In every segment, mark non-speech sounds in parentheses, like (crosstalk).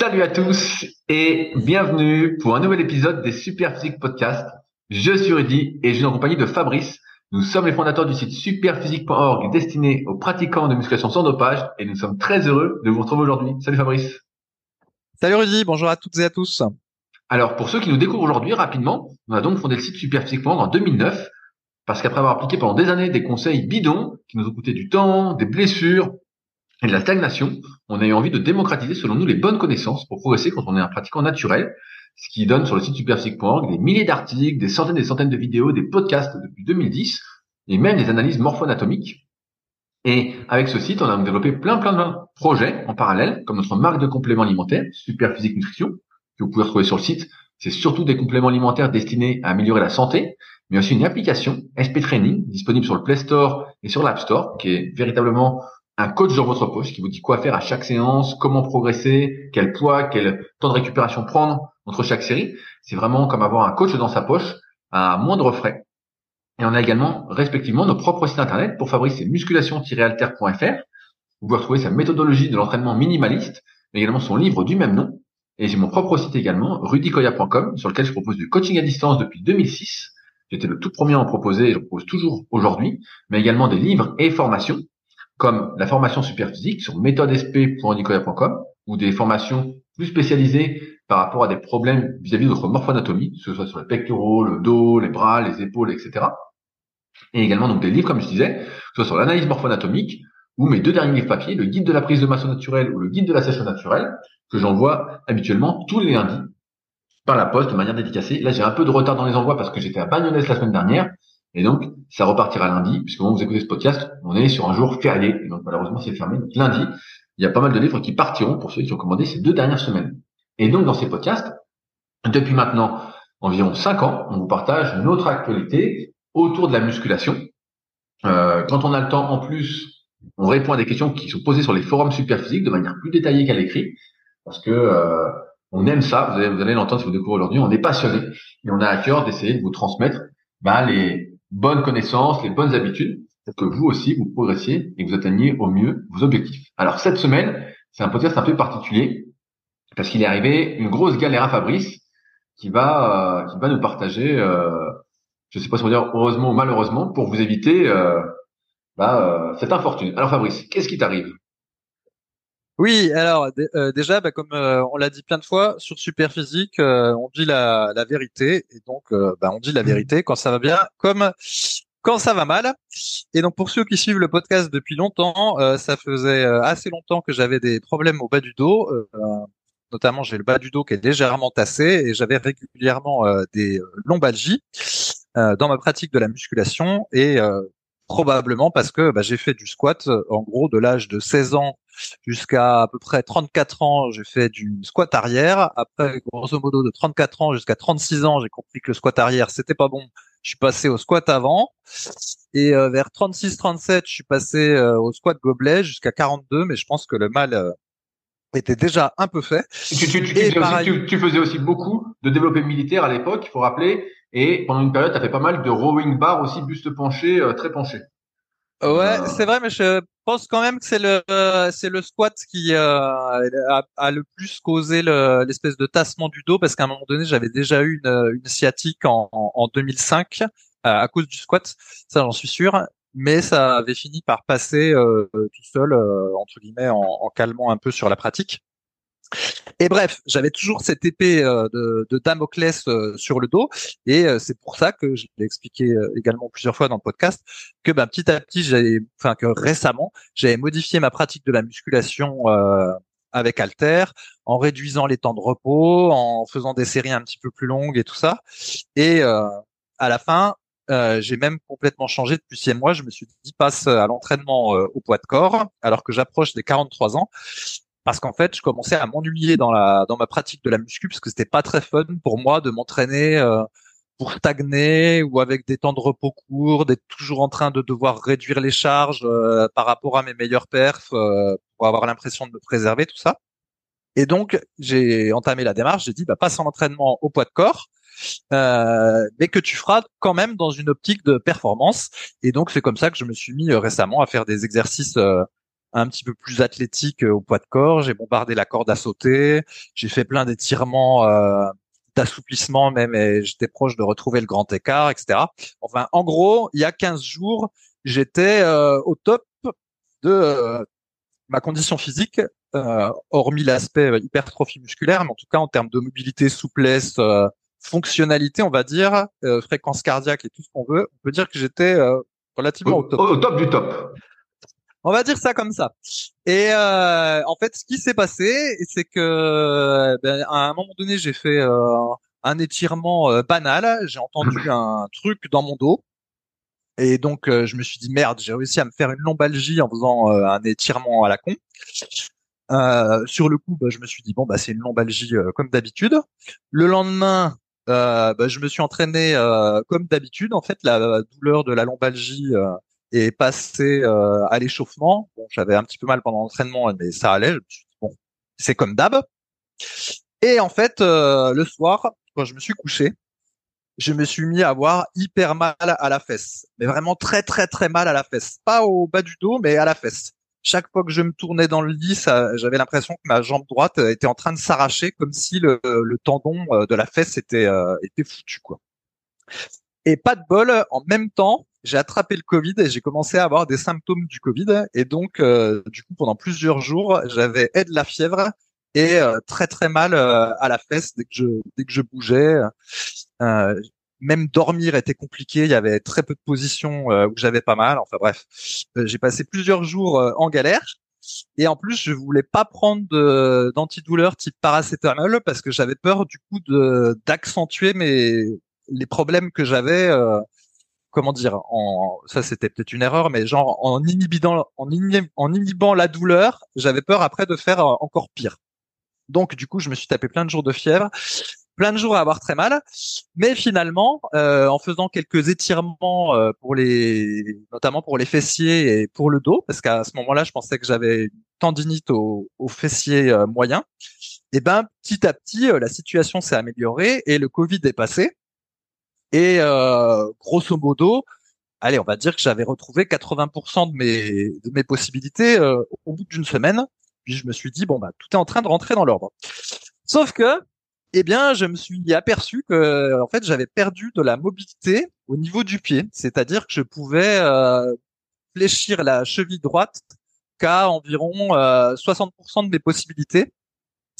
Salut à tous et bienvenue pour un nouvel épisode des Super Physique Podcast. Je suis Rudy et je suis en compagnie de Fabrice. Nous sommes les fondateurs du site superphysique.org destiné aux pratiquants de musculation sans dopage et nous sommes très heureux de vous retrouver aujourd'hui. Salut Fabrice. Salut Rudy, bonjour à toutes et à tous. Alors pour ceux qui nous découvrent aujourd'hui rapidement, on a donc fondé le site superphysique.org en 2009 parce qu'après avoir appliqué pendant des années des conseils bidons qui nous ont coûté du temps, des blessures, et de la stagnation, on a eu envie de démocratiser selon nous les bonnes connaissances pour progresser quand on est un pratiquant naturel, ce qui donne sur le site superphysique.org des milliers d'articles, des centaines et des centaines de vidéos, des podcasts depuis 2010 et même des analyses morpho-anatomiques. Et avec ce site, on a développé plein plein de projets en parallèle, comme notre marque de compléments alimentaires, Superphysique Nutrition, que vous pouvez retrouver sur le site. C'est surtout des compléments alimentaires destinés à améliorer la santé, mais aussi une application SP Training disponible sur le Play Store et sur l'App Store, qui est véritablement un coach dans votre poche qui vous dit quoi faire à chaque séance, comment progresser, quel poids, quel temps de récupération prendre entre chaque série. C'est vraiment comme avoir un coach dans sa poche à moindre frais. Et on a également respectivement nos propres sites internet pour Fabrice musculation-alter.fr. Vous pouvez retrouver sa méthodologie de l'entraînement minimaliste, mais également son livre du même nom. Et j'ai mon propre site également, rudykoya.com, sur lequel je propose du coaching à distance depuis 2006. J'étais le tout premier à en proposer et je propose toujours aujourd'hui, mais également des livres et formations comme la formation super physique sur méthodesp.nicoya.com ou des formations plus spécialisées par rapport à des problèmes vis-à-vis de notre morphoanatomie, que ce soit sur les pectoraux, le dos, les bras, les épaules, etc. Et également donc des livres, comme je disais, que ce soit sur l'analyse morphoanatomique ou mes deux derniers livres papier, le guide de la prise de masse naturelle ou le guide de la session naturelle, que j'envoie habituellement tous les lundis par la poste de manière dédicacée. Là, j'ai un peu de retard dans les envois parce que j'étais à Bagnonès la semaine dernière, et donc, ça repartira lundi, puisque quand vous écoutez ce podcast, on est sur un jour férié. Et donc, malheureusement, c'est fermé. Donc, lundi, il y a pas mal de livres qui partiront pour ceux qui ont commandé ces deux dernières semaines. Et donc, dans ces podcasts, depuis maintenant environ cinq ans, on vous partage notre actualité autour de la musculation. Euh, quand on a le temps, en plus, on répond à des questions qui sont posées sur les forums superphysiques de manière plus détaillée qu'à l'écrit, parce que euh, on aime ça. Vous allez, vous allez l'entendre si vous découvrez aujourd'hui. On est passionné et on a à cœur d'essayer de vous transmettre bah, les bonnes connaissances, les bonnes habitudes, pour que vous aussi, vous progressiez et que vous atteigniez au mieux vos objectifs. Alors, cette semaine, c'est un podcast un peu particulier, parce qu'il est arrivé une grosse galère à Fabrice, qui va, euh, qui va nous partager, euh, je ne sais pas si on va dire heureusement ou malheureusement, pour vous éviter euh, bah, cette infortune. Alors, Fabrice, qu'est-ce qui t'arrive? Oui, alors déjà, bah, comme on l'a dit plein de fois, sur Superphysique, on dit la, la, vérité, et donc bah, on dit la vérité quand ça va bien, comme quand ça va mal. Et donc pour ceux qui suivent le podcast depuis longtemps, ça faisait assez longtemps que j'avais des problèmes au bas du dos. notamment, j'ai le bas du dos qui est légèrement tassé et j'avais régulièrement des lombalgies dans ma pratique de la musculation et probablement parce que bah, j'ai fait du squat en gros de l'âge de 16 ans jusqu'à à peu près 34 ans, j'ai fait du squat arrière. Après, grosso modo, de 34 ans jusqu'à 36 ans, j'ai compris que le squat arrière, c'était pas bon. Je suis passé au squat avant. Et euh, vers 36-37, je suis passé euh, au squat gobelet jusqu'à 42, mais je pense que le mal euh, était déjà un peu fait. Tu, tu, tu, tu, faisais aussi beaucoup de développé militaire à l'époque, il faut rappeler. Et pendant une période, tu as fait pas mal de rowing bar aussi, buste penché, très penché. Ouais, c'est vrai, mais je pense quand même que c'est le c'est le squat qui euh, a, le plus causé l'espèce de tassement du dos parce qu'à un moment donné j'avais déjà eu une, une sciatique en, en 2005 à cause du squat, ça j'en suis sûr, mais ça avait fini par passer euh, tout seul euh, entre guillemets en, en, calmant un peu sur la pratique. Et bref, j'avais toujours cette épée euh, de, de, Damoclès euh, sur le dos, et euh, c'est pour ça que je l'ai expliqué également plusieurs fois dans le podcast que ben, petit à petit, j'avais, enfin que récemment, j'avais modifié ma pratique de la musculation avec Alter, en réduisant les temps de repos, en faisant des séries un petit peu plus longues et tout ça. Et à la fin, j'ai même complètement changé depuis six mois. Je me suis dit passe à l'entraînement au poids de corps, alors que j'approche des 43 ans parce qu'en fait, je commençais à m'ennuyer dans la dans ma pratique de la muscu parce que c'était pas très fun pour moi de m'entraîner euh, pour stagner ou avec des temps de repos courts, d'être toujours en train de devoir réduire les charges euh, par rapport à mes meilleurs perfs euh, pour avoir l'impression de me préserver tout ça. Et donc, j'ai entamé la démarche, j'ai dit bah passe en entraînement au poids de corps. mais que tu feras quand même dans une optique de performance. Et donc c'est comme ça que je me suis mis récemment à faire des exercices un petit peu plus athlétique au poids de corps. J'ai bombardé la corde à sauter. J'ai fait plein d'étirements, d'assouplissement même, et j'étais proche de retrouver le grand écart, etc. Enfin, en gros, il y a 15 jours, j'étais au top de ma condition physique, euh, hormis l'aspect hypertrophie musculaire, mais en tout cas en termes de mobilité, souplesse, euh, fonctionnalité, on va dire, euh, fréquence cardiaque et tout ce qu'on veut, on peut dire que j'étais relativement au, top. Au top du top. On va dire ça comme ça. Et en fait, ce qui s'est passé, c'est que ben, à un moment donné, j'ai fait un étirement banal. J'ai entendu un truc dans mon dos. Et donc, euh, je me suis dit, merde, j'ai réussi à me faire une lombalgie en faisant euh, un étirement à la con. Euh, sur le coup, bah, je me suis dit, bon, bah, c'est une lombalgie comme d'habitude. Le lendemain, bah, je me suis entraîné comme d'habitude. En fait, la douleur de la lombalgie est passée à l'échauffement. Bon, j'avais un petit peu mal pendant l'entraînement, mais ça allait. Bon, c'est comme d'hab. Et en fait, le soir, quand je me suis couché, je me suis mis à avoir hyper mal à la fesse. Mais vraiment très très très mal à la fesse. Pas au bas du dos, mais à la fesse. Chaque fois que je me tournais dans le lit, j'avais l'impression que ma jambe droite était en train de s'arracher, comme si le, tendon euh, de la fesse était, euh, était foutu. quoi. Et pas de bol, en même temps, j'ai attrapé le Covid et j'ai commencé à avoir des symptômes du Covid. Et donc, euh, du coup, pendant plusieurs jours, j'avais de la fièvre et très très mal à la fesse dès que je dès que je bougeais. Euh, même dormir était compliqué. Il y avait très peu de positions euh, où j'avais pas mal. Enfin bref, euh, j'ai passé plusieurs jours en galère. Et en plus, je voulais pas prendre d'antidouleur type paracétamol parce que j'avais peur du coup d'accentuer mes les problèmes que j'avais. Comment dire en ça c'était peut-être une erreur, mais genre en inhibant en, inhibant la douleur, j'avais peur après de faire encore pire. Donc du coup, je me suis tapé plein de jours de fièvre plein de jours à avoir très mal, mais finalement, euh, en faisant quelques étirements euh, pour les, notamment pour les fessiers et pour le dos, parce qu'à ce moment-là, je pensais que j'avais tendinite au, au fessier euh, moyen. Et ben, petit à petit, la situation s'est améliorée et le Covid est passé. Et grosso modo, allez, on va dire que j'avais retrouvé 80% de mes de mes possibilités au bout d'une semaine. Puis je me suis dit bon bah tout est en train de rentrer dans l'ordre. Sauf que eh bien, je me suis aperçu que, en fait, j'avais perdu de la mobilité au niveau du pied. C'est-à-dire que je pouvais euh, fléchir la cheville droite qu'à environ 60% euh, de mes possibilités.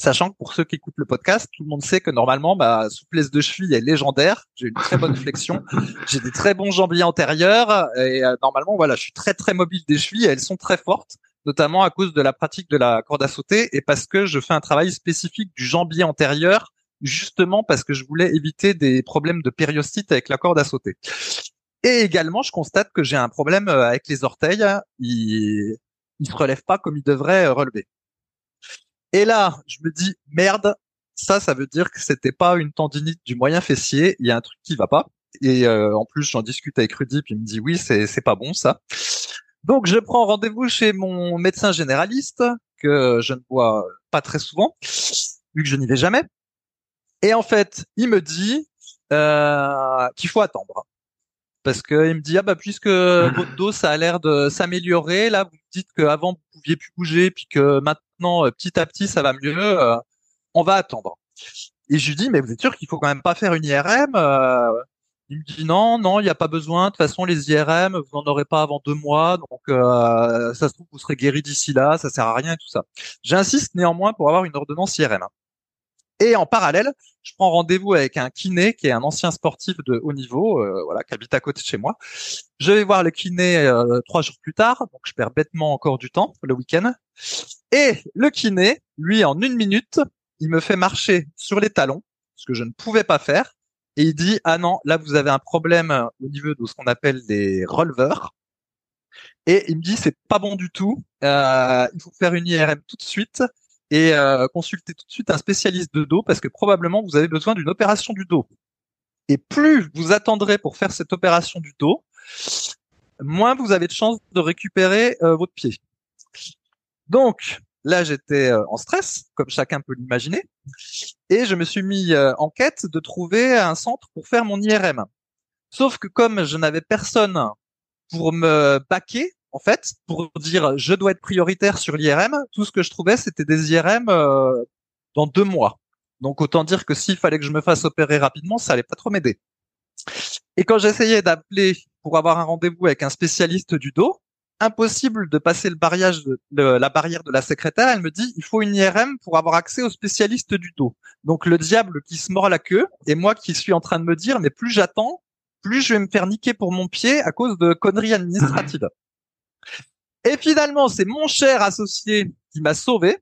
Sachant que pour ceux qui écoutent le podcast, tout le monde sait que normalement ma souplesse de cheville est légendaire. J'ai une très bonne flexion, (laughs) j'ai des très bons jambiers antérieurs et euh, normalement voilà, je suis très très mobile des chevilles. Et elles sont très fortes, notamment à cause de la pratique de la corde à sauter et parce que je fais un travail spécifique du jambier antérieur justement parce que je voulais éviter des problèmes de périostite avec la corde à sauter. Et également, je constate que j'ai un problème euh, avec les orteils. Ils, ils se relèvent pas comme ils devraient euh, relever. Et là, je me dis merde, ça, ça veut dire que c'était pas une tendinite du moyen fessier. Il y a un truc qui va pas. Et euh, en plus, j'en discute avec Rudy, puis il me dit oui, c'est c'est pas bon ça. Donc, je prends rendez-vous chez mon médecin généraliste que je ne vois pas très souvent, vu que je n'y vais jamais. Et en fait, il me dit euh, qu'il faut attendre. Parce qu'il me dit, ah bah puisque votre dos, ça a l'air de s'améliorer, là, vous me dites qu'avant, vous pouviez plus bouger, puis que maintenant, euh, petit à petit, ça va mieux, euh, on va attendre. Et je lui dis, mais vous êtes sûr qu'il faut quand même pas faire une IRM euh, Il me dit, non, non, il n'y a pas besoin. De toute façon, les IRM, vous n'en aurez pas avant deux mois, donc ça se trouve, vous serez guéri d'ici là, ça sert à rien et tout ça. J'insiste néanmoins pour avoir une ordonnance IRM. Et en parallèle, je prends rendez-vous avec un kiné qui est un ancien sportif de haut niveau, euh, voilà, qui habite à côté de chez moi. Je vais voir le kiné euh, trois jours plus tard, donc je perds bêtement encore du temps le week-end. Et le kiné, lui, en une minute, il me fait marcher sur les talons, ce que je ne pouvais pas faire, et il dit ah non, là vous avez un problème au niveau de ce qu'on appelle des releveurs. Et il me dit c'est pas bon du tout, euh, il faut faire une IRM tout de suite et euh, consultez tout de suite un spécialiste de dos parce que probablement vous avez besoin d'une opération du dos. Et plus vous attendrez pour faire cette opération du dos, moins vous avez de chances de récupérer euh, votre pied. Donc là, j'étais euh, en stress, comme chacun peut l'imaginer, et je me suis mis en quête de trouver un centre pour faire mon IRM. Sauf que comme je n'avais personne pour me baquer, en fait, pour dire je dois être prioritaire sur l'IRM, tout ce que je trouvais, c'était des IRM euh, dans deux mois. Donc autant dire que s'il fallait que je me fasse opérer rapidement, ça allait pas trop m'aider. Et quand j'essayais d'appeler pour avoir un rendez-vous avec un spécialiste du dos, impossible de passer le la barrière de la secrétaire. Elle me dit, il faut une IRM pour avoir accès au spécialiste du dos. Donc le diable qui se mord la queue et moi qui suis en train de me dire, mais plus j'attends, plus je vais me faire niquer pour mon pied à cause de conneries administratives. Et finalement, c'est mon cher associé qui m'a sauvé.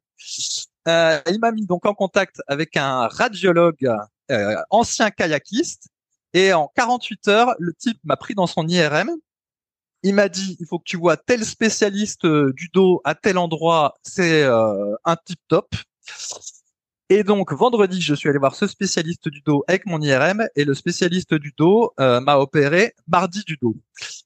Euh, il m'a mis donc en contact avec un radiologue euh, ancien kayakiste et en 48 heures, le type m'a pris dans son IRM. Il m'a dit, il faut que tu vois tel spécialiste euh, du dos à tel endroit, c'est un tip top. Et donc vendredi, je suis allé voir ce spécialiste du dos avec mon IRM et le spécialiste du dos m'a opéré mardi du dos.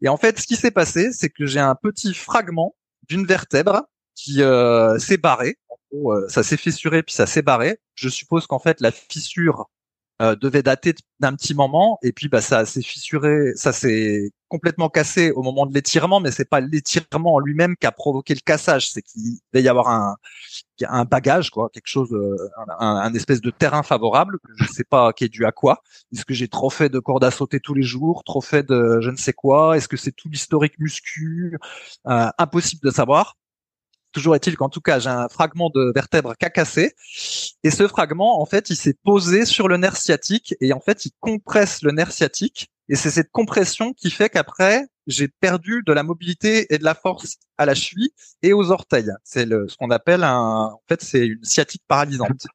Et en fait, ce qui s'est passé, c'est que j'ai un petit fragment d'une vertèbre qui euh, s'est barré. Euh, ça s'est fissuré puis ça s'est barré. Je suppose qu'en fait la fissure euh, devait dater d'un petit moment et puis bah ça s'est fissuré, ça s'est complètement cassé au moment de l'étirement, mais c'est pas l'étirement en lui-même qui a provoqué le cassage, c'est qu'il devait y avoir un un bagage quoi, quelque chose, euh, un, un, espèce de terrain favorable, je sais pas qui est dû à quoi. Est-ce que j'ai trop fait de cordes à sauter tous les jours, trop fait de je ne sais quoi, est-ce que c'est tout l'historique muscu, euh, impossible de savoir. Toujours est-il qu'en tout cas, j'ai un fragment de vertèbre qui a cassé. Et ce fragment, en fait, il s'est posé sur le nerf sciatique et en fait, il compresse le nerf sciatique. Et c'est cette compression qui fait qu'après, j'ai perdu de la mobilité et de la force à la cheville et aux orteils. C'est ce qu'on appelle un, en fait, c'est une sciatique paralysante.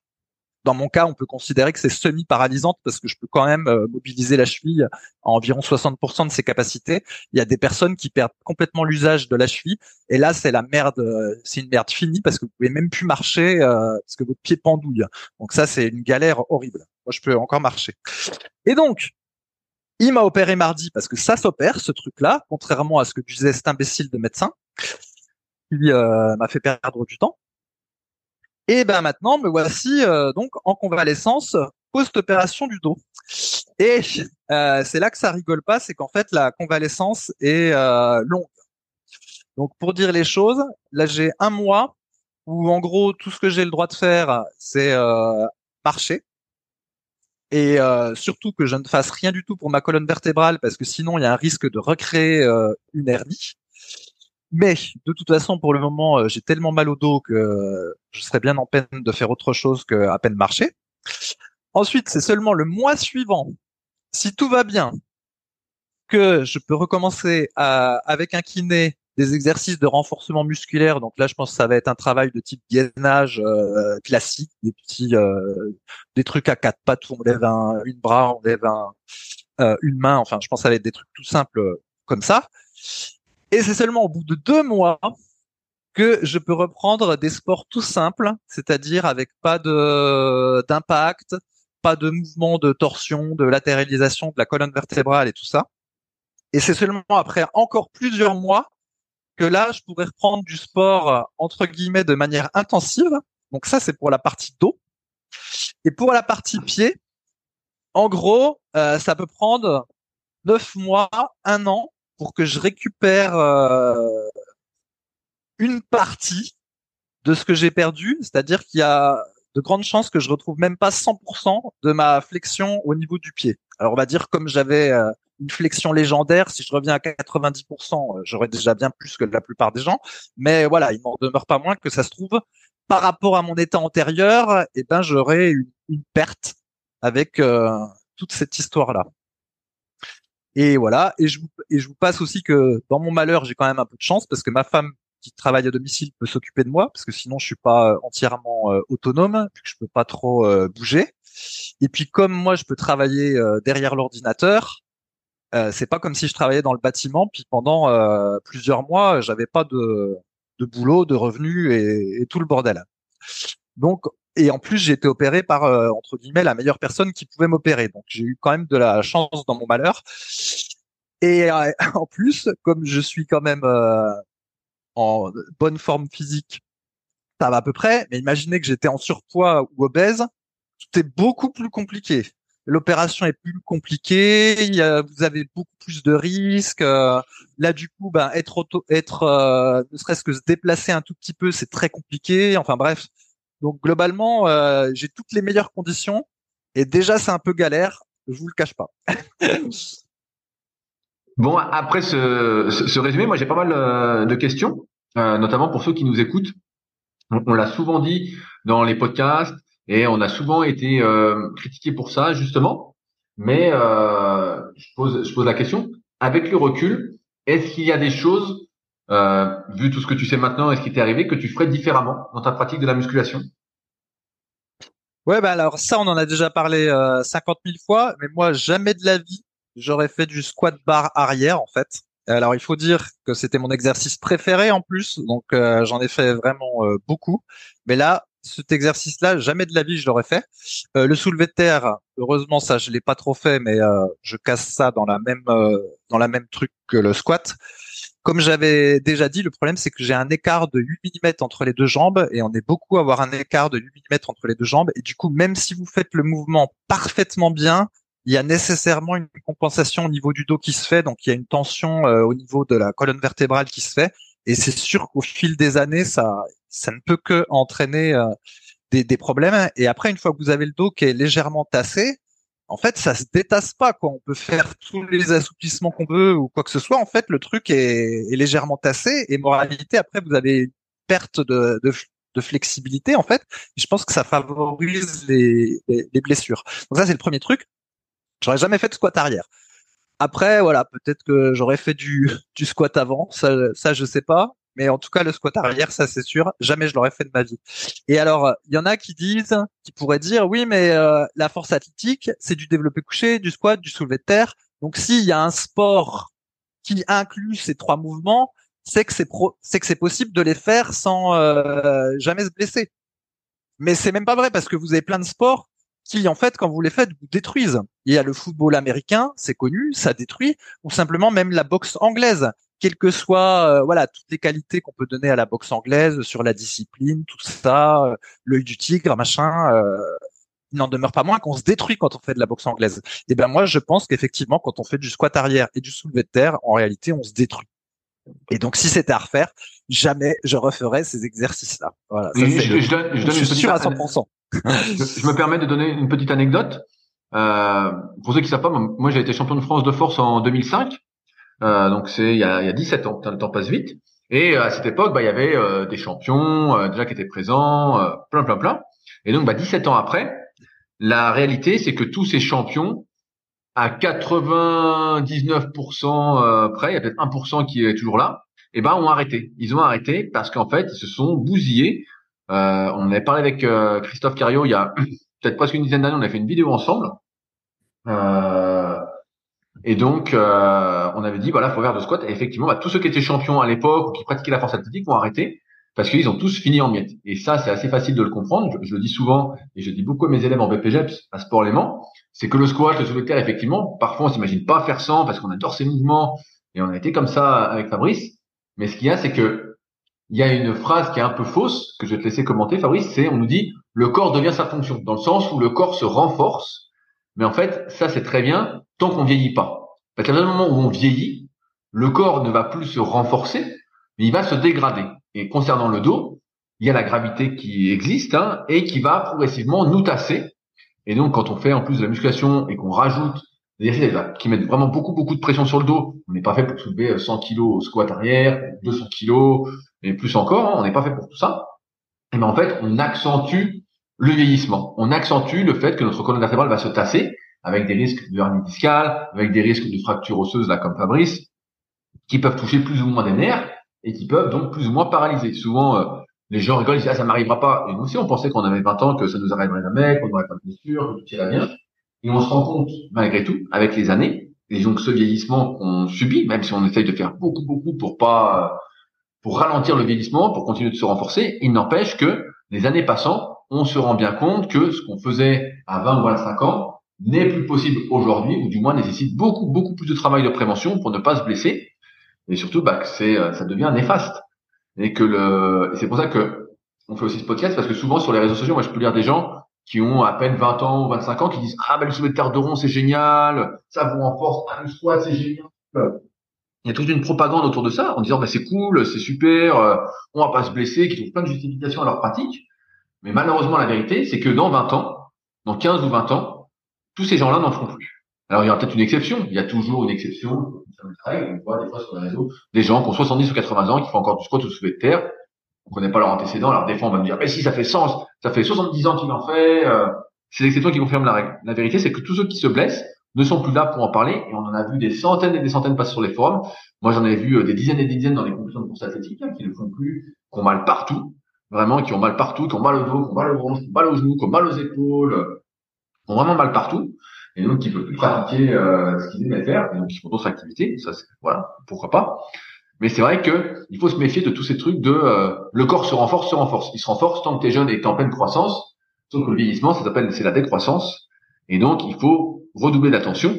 Dans mon cas, on peut considérer que c'est semi-paralysante parce que je peux quand même euh, mobiliser la cheville à environ 60% de ses capacités. Il y a des personnes qui perdent complètement l'usage de la cheville et là, c'est la merde, euh, c'est une merde finie parce que vous pouvez même plus marcher euh, parce que votre pied pendouille. Donc ça, c'est une galère horrible. Moi, je peux encore marcher. Et donc, il m'a opéré mardi parce que ça s'opère, ce truc-là, contrairement à ce que disait cet imbécile de médecin, qui m'a fait perdre du temps. Et ben maintenant, me voici euh, donc en convalescence post-opération du dos. Et euh, c'est là que ça rigole pas, c'est qu'en fait la convalescence est euh, longue. Donc pour dire les choses, là j'ai un mois où en gros tout ce que j'ai le droit de faire, c'est marcher. Et surtout que je ne fasse rien du tout pour ma colonne vertébrale parce que sinon il y a un risque de recréer une hernie. Mais de toute façon, pour le moment, euh, j'ai tellement mal au dos que je serais bien en peine de faire autre chose qu'à peine marcher. Ensuite, c'est seulement le mois suivant, si tout va bien, que je peux recommencer à, avec un kiné des exercices de renforcement musculaire. Donc là, je pense que ça va être un travail de type gainage euh, classique, des petits, euh, des trucs à quatre pattes où on lève un, une bras, on lève un, une main. Enfin, je pense que ça va être des trucs tout simples comme ça. Et c'est seulement au bout de deux mois que je peux reprendre des sports tout simples, c'est-à-dire avec pas de d'impact, pas de mouvement de torsion, de latéralisation de la colonne vertébrale et tout ça. Et c'est seulement après encore plusieurs mois que là, je pourrais reprendre du sport entre guillemets de manière intensive. Donc ça, c'est pour la partie dos. Et pour la partie pied, en gros, euh, ça peut prendre neuf mois, un an pour que je récupère euh, une partie de ce que j'ai perdu, c'est-à-dire qu'il y a de grandes chances que je retrouve même pas 100% de ma flexion au niveau du pied. Alors on va dire comme j'avais euh, une flexion légendaire, si je reviens à 90%, euh, j'aurais déjà bien plus que la plupart des gens. Mais voilà, il m'en demeure pas moins que ça se trouve par rapport à mon état antérieur, et eh ben j'aurais une, une, perte avec toute cette histoire-là. Et voilà. Et je et je vous passe aussi que dans mon malheur, j'ai quand même un peu de chance parce que ma femme qui travaille à domicile peut s'occuper de moi parce que sinon je suis pas euh, entièrement euh, autonome, je peux pas trop euh, bouger. Et puis comme moi je peux travailler derrière l'ordinateur, c'est pas comme si je travaillais dans le bâtiment puis pendant plusieurs mois j'avais pas de, de boulot, de revenus et, et tout le bordel. Donc et en plus, j'ai été opéré par euh, entre guillemets la meilleure personne qui pouvait m'opérer. Donc j'ai eu quand même de la chance dans mon malheur. Et euh, (laughs) en plus, comme je suis quand même euh, en bonne forme physique, ça va à peu près. Mais imaginez que j'étais en surpoids ou obèse, tout est beaucoup plus compliqué. l'opération est plus compliquée, y a, vous avez beaucoup plus de risques. Euh, là, du coup, ben, être auto, être euh, ne serait-ce que se déplacer un tout petit peu, c'est très compliqué. Enfin bref. Donc globalement, euh, j'ai toutes les meilleures conditions et déjà c'est un peu galère. Je vous le cache pas. (laughs) bon, après ce, résumé, moi j'ai pas mal de questions, notamment pour ceux qui nous écoutent. on l'a souvent dit dans les podcasts, et on a souvent été euh, critiqué pour ça, justement. Mais euh, je, pose, je pose la question, avec le recul, est-ce qu'il y a des choses, euh, vu tout ce que tu sais maintenant et ce qui t'est arrivé, que tu ferais différemment dans ta pratique de la musculation? Ouais, bah alors ça, on en a déjà parlé euh, 50 000 fois, mais moi, jamais de la vie, j'aurais fait du squat bar arrière, en fait. Alors, il faut dire que c'était mon exercice préféré en plus, donc euh, j'en ai fait vraiment euh, beaucoup. Mais là, cet exercice-là, jamais de la vie je l'aurais fait. Euh, le soulevé de terre, heureusement ça je l'ai pas trop fait, mais euh, je casse ça dans la même euh, dans la même truc que le squat. Comme j'avais déjà dit, le problème c'est que j'ai un écart de 8 mm entre les deux jambes et on est beaucoup à avoir un écart de 8 mm entre les deux jambes. Et du coup même si vous faites le mouvement parfaitement bien, il y a nécessairement une compensation au niveau du dos qui se fait, donc il y a une tension au niveau de la colonne vertébrale qui se fait. Et c'est sûr qu'au fil des années, ça, ça ne peut que entraîner euh, des, problèmes. Et après, une fois que vous avez le dos qui est légèrement tassé, en fait, ça se détasse pas. Quoi. On peut faire tous les assouplissements qu'on veut ou quoi que ce soit. En fait, le truc est, légèrement tassé. Et moralité, après, vous avez une perte de, de, flexibilité, en fait. Je pense que ça favorise les, les, les blessures. Donc ça, c'est le premier truc. J'aurais jamais fait de squat arrière. Après, voilà, peut-être que j'aurais fait du, du squat avant, ça, ça je sais pas. Mais en tout cas, le squat arrière, ça c'est sûr, jamais je l'aurais fait de ma vie. Et alors, il y en a qui disent, qui pourraient dire, oui, mais euh, la force athlétique, c'est du développé couché, du squat, du soulevé de terre. Donc, s'il y a un sport qui inclut ces trois mouvements, c'est que c'est c'est que c'est possible de les faire sans euh, jamais se blesser. Mais c'est même pas vrai parce que vous avez plein de sports qui, en fait, quand vous les faites, vous détruisent. Il y a le football américain, c'est connu, ça détruit, ou simplement même la boxe anglaise, quelles que soient, euh, voilà, toutes les qualités qu'on peut donner à la boxe anglaise sur la discipline, tout ça, euh, l'œil du tigre, machin. Euh, il n'en demeure pas moins qu'on se détruit quand on fait de la boxe anglaise. Et ben moi, je pense qu'effectivement, quand on fait du squat arrière et du soulevé de terre, en réalité, on se détruit. Et donc, si c'était à refaire, jamais je referais ces exercices-là. Voilà. je, je, suis sûr à 100% je, me permets de donner une petite anecdote. Euh, pour ceux qui savent pas, moi j'ai été champion de France de force en 2005. Euh, donc c'est il y a, il y a 17 ans. Le temps passe vite. Et à cette époque, bah, il y avait euh, des champions euh, déjà qui étaient présents, euh, plein, plein, plein. Et donc, bah, 17 ans après, la réalité, c'est que tous ces champions, à 99% près, il y a peut-être 1% qui est toujours là, et eh ben, ont arrêté. Ils ont arrêté parce qu'en fait, ils se sont bousillés euh, on avait parlé avec euh, Christophe Cario il y a (clears throat) peut-être presque une dizaine d'années, on a fait une vidéo ensemble. Euh, et donc, euh, on avait dit, voilà, faut faire de squat. Et effectivement, bah, tous ceux qui étaient champions à l'époque ou qui pratiquaient la force athlétique vont arrêter parce qu'ils ont tous fini en miettes. Et ça, c'est assez facile de le comprendre. Je, le dis souvent et je dis beaucoup à mes élèves en BPGEPS, à Sport Léman, c'est que le squat, le soulevé effectivement, parfois on s'imagine pas faire sans parce qu'on adore ces mouvements et on a été comme ça avec Fabrice. Mais ce qu'il y a, c'est que il y a une phrase qui est un peu fausse, que je vais te laisser commenter, Fabrice, c'est on nous dit le corps devient sa fonction, dans le sens où le corps se renforce. Mais en fait, ça c'est très bien tant qu'on vieillit pas. Parce qu'à un moment où on vieillit, le corps ne va plus se renforcer, mais il va se dégrader. Et concernant le dos, il y a la gravité qui existe hein, et qui va progressivement nous tasser. Et donc, quand on fait en plus de la musculation et qu'on rajoute des exercices qui mettent vraiment beaucoup beaucoup de pression sur le dos, on n'est pas fait pour soulever 100 kg au squat arrière, 200 kg, et plus encore, hein, on n'est pas fait pour tout ça. Et ben en fait, on accentue le vieillissement. On accentue le fait que notre colonne vertébrale va se tasser avec des risques de hernie discale, avec des risques de fractures osseuses là comme Fabrice, qui peuvent toucher plus ou moins des nerfs et qui peuvent donc plus ou moins paralyser. Souvent, euh, les gens rigolent, ils disent ah ça m'arrivera pas. Et nous aussi, on pensait qu'on avait 20 ans que ça nous arriverait jamais, qu'on n'aurait pas de blessure, que tout irait bien. Et on se rend compte, malgré tout, avec les années, et donc ce vieillissement qu'on subit, même si on essaye de faire beaucoup beaucoup pour pas pour ralentir le vieillissement, pour continuer de se renforcer. Il n'empêche que les années passant, on se rend bien compte que ce qu'on faisait à 20 ou 25 ans n'est plus possible aujourd'hui, ou du moins nécessite beaucoup, beaucoup plus de travail de prévention pour ne pas se blesser. Et surtout, bah, c'est, euh, ça devient néfaste. Et que le, c'est pour ça que on fait aussi ce podcast, parce que souvent sur les réseaux sociaux, moi, je peux lire des gens qui ont à peine 20 ans ou 25 ans qui disent ah ben le soulevé de terre de rond c'est génial, ça vous renforce, ah, le squat c'est génial. Il y a toute une propagande autour de ça en disant bah c'est cool, c'est super, euh, on va pas se blesser, qui trouvent plein de justifications à leur pratique. Mais malheureusement la vérité c'est que dans 20 ans, dans 15 ou 20 ans, tous ces gens-là n'en feront plus. Alors il y aura peut-être une exception, il y a toujours une exception, on voit des fois sur les réseaux des gens qui ont 70 ou 80 ans qui font encore du squat ou soulevé de terre on connaît pas leur antécédent. Alors des fois, on va me dire, mais si ça fait 100, ça fait 70 ans qu'il en fait. Euh, c'est l'exception qui confirme la règle. La vérité, c'est que tous ceux qui se blessent ne sont plus là pour en parler. Et on en a vu des centaines et des centaines passer sur les forums. Moi, j'en ai vu euh, des dizaines et des dizaines dans les compétitions de course athlétique hein, qui ne font plus, qui ont mal partout, vraiment, qui ont mal partout, qui ont mal au dos, qui ont mal au bronze, qui ont mal aux genoux, qui ont mal aux épaules, ont vraiment mal partout. Et donc, ne peuvent plus pratiquer euh, ce qu'ils aimaient faire. Et donc, ils font d'autres activités. Ça, voilà, pourquoi pas? Mais c'est vrai que il faut se méfier de tous ces trucs de euh, le corps se renforce, se renforce. Il se renforce tant que tu es jeune et que tu en pleine croissance. Sauf que le vieillissement, ça s'appelle c'est la décroissance. Et donc il faut redoubler d'attention.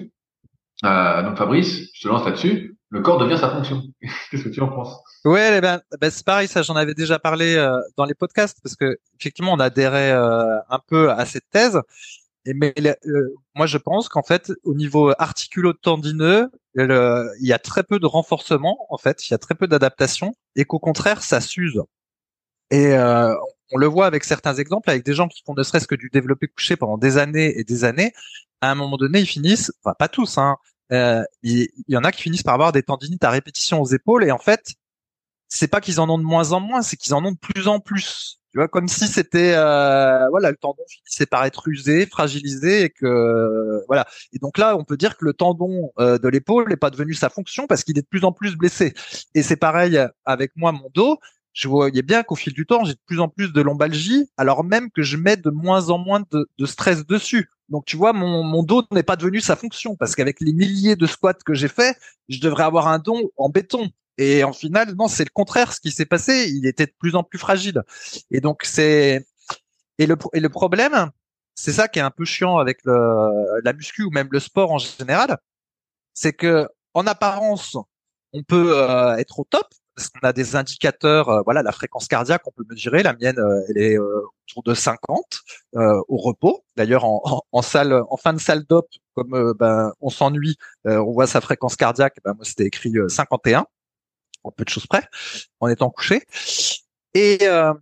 Euh, donc Fabrice, je te lance là-dessus. Le corps devient sa fonction. (laughs) Qu'est-ce que tu en penses? Ouais, eh ben, ben, c'est pareil, ça j'en avais déjà parlé euh, dans les podcasts parce que effectivement on adhérait euh, un peu à cette thèse. Et mais moi je pense qu'en fait au niveau articulo-tendineux, il y a très peu de renforcement en fait, il y a très peu d'adaptation et qu'au contraire ça s'use. Et euh, on le voit avec certains exemples, avec des gens qui font ne serait-ce que du développé couché pendant des années et des années. À un moment donné, ils finissent, enfin pas tous, hein, euh, il, y en a qui finissent par avoir des tendinites à répétition aux épaules et en fait, c'est pas qu'ils en ont de moins en moins, c'est qu'ils en ont de plus en plus. Tu vois, comme si c'était euh, voilà, le tendon finissait par être usé, fragilisé et que voilà. Et donc là, on peut dire que le tendon euh, de l'épaule n'est pas devenu sa fonction parce qu'il est de plus en plus blessé. Et c'est pareil avec moi, mon dos. Je voyais bien qu'au fil du temps, j'ai de plus en plus de lombalgie, alors même que je mets de moins en moins de, stress dessus. Donc tu vois, mon, mon dos n'est pas devenu sa fonction parce qu'avec les milliers de squats que j'ai fait, je devrais avoir un don en béton. Et en final, non, c'est le contraire. Ce qui s'est passé, il était de plus en plus fragile. Et donc c'est et le et le problème, c'est ça qui est un peu chiant avec le, la muscu ou même le sport en général, c'est que en apparence, on peut euh, être au top parce qu'on a des indicateurs. Euh, voilà, la fréquence cardiaque, on peut mesurer. La mienne, euh, elle est autour de 50 au repos. D'ailleurs, en, en, salle, en fin de salle d'op, comme ben, on s'ennuie, on voit sa fréquence cardiaque. Ben, moi, c'était écrit 51 peu de choses près, en étant couché. Et euh,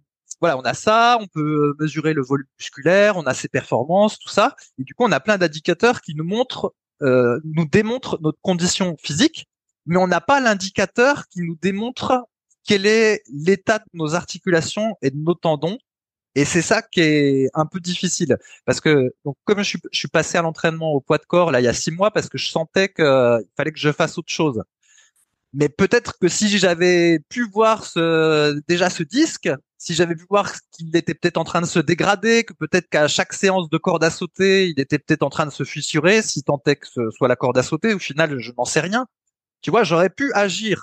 voilà, on a ça, on peut mesurer le volume musculaire, on a ses performances, tout ça. Et du coup, on a plein d'indicateurs qui nous montrent, euh, nous démontrent notre condition physique, mais on n'a pas l'indicateur qui nous démontre quel est l'état de nos articulations et de nos tendons. Et c'est ça qui est un peu difficile parce que donc comme je suis, je suis passé à l'entraînement au poids de corps là il y a six mois parce que je sentais qu'il fallait que je fasse autre chose mais peut-être que si j'avais pu voir ce, déjà ce disque, si j'avais pu voir qu'il était peut-être en train de se dégrader, que peut-être qu'à chaque séance de corde à sauter, il était peut-être en train de se fissurer, si tant est que ce soit la corde à sauter, au final, je n'en sais rien. Tu vois, j'aurais pu agir.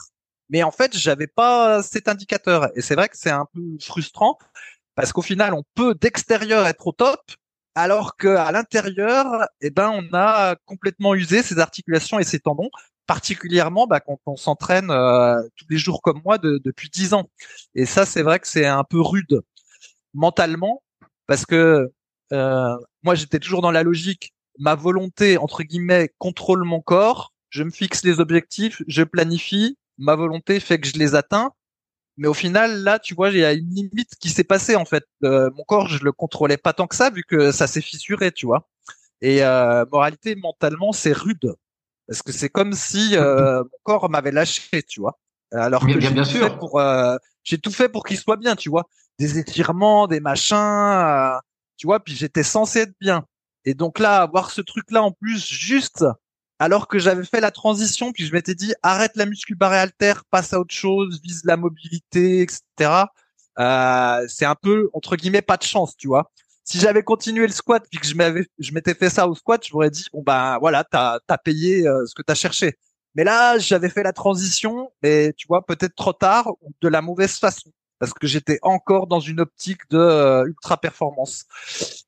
Mais en fait, j'avais pas cet indicateur. Et c'est vrai que c'est un peu frustrant parce qu'au final, on peut d'extérieur être au top, alors qu'à l'intérieur, eh ben, on a complètement usé ses articulations et ses tendons particulièrement bah, quand on s'entraîne euh, tous les jours comme moi depuis dix ans. Et ça, c'est vrai que c'est un peu rude mentalement parce que euh, moi, j'étais toujours dans la logique. Ma volonté, entre guillemets, contrôle mon corps. Je me fixe les objectifs, je planifie. Ma volonté fait que je les atteins. Mais au final, là, tu vois, il y a une limite qui s'est passée en fait. Euh, mon corps, je le contrôlais pas tant que ça, vu que ça s'est fissuré, tu vois. Et moralité, mentalement, c'est rude parce que c'est comme si euh, mon corps m'avait lâché, tu vois. Alors que bien, j'ai tout, pour, euh, j'ai tout fait pour qu'il soit bien, tu vois. Des étirements, des machins, euh, tu vois. Puis j'étais censé être bien. Et donc là, avoir ce truc-là en plus, juste alors que j'avais fait la transition, puis je m'étais dit arrête la muscu barré alter, passe à autre chose, vise la mobilité, etc. Euh, c'est un peu entre guillemets pas de chance, tu vois si j'avais continué le squat puis que je m'avais, je m'étais fait ça au squat, je m'aurais dit bon bah voilà, t'as as payé euh, ce que t'as cherché. Mais là, j'avais fait la transition, mais tu vois peut-être trop tard ou de la mauvaise façon parce que j'étais encore dans une optique de euh, ultra performance,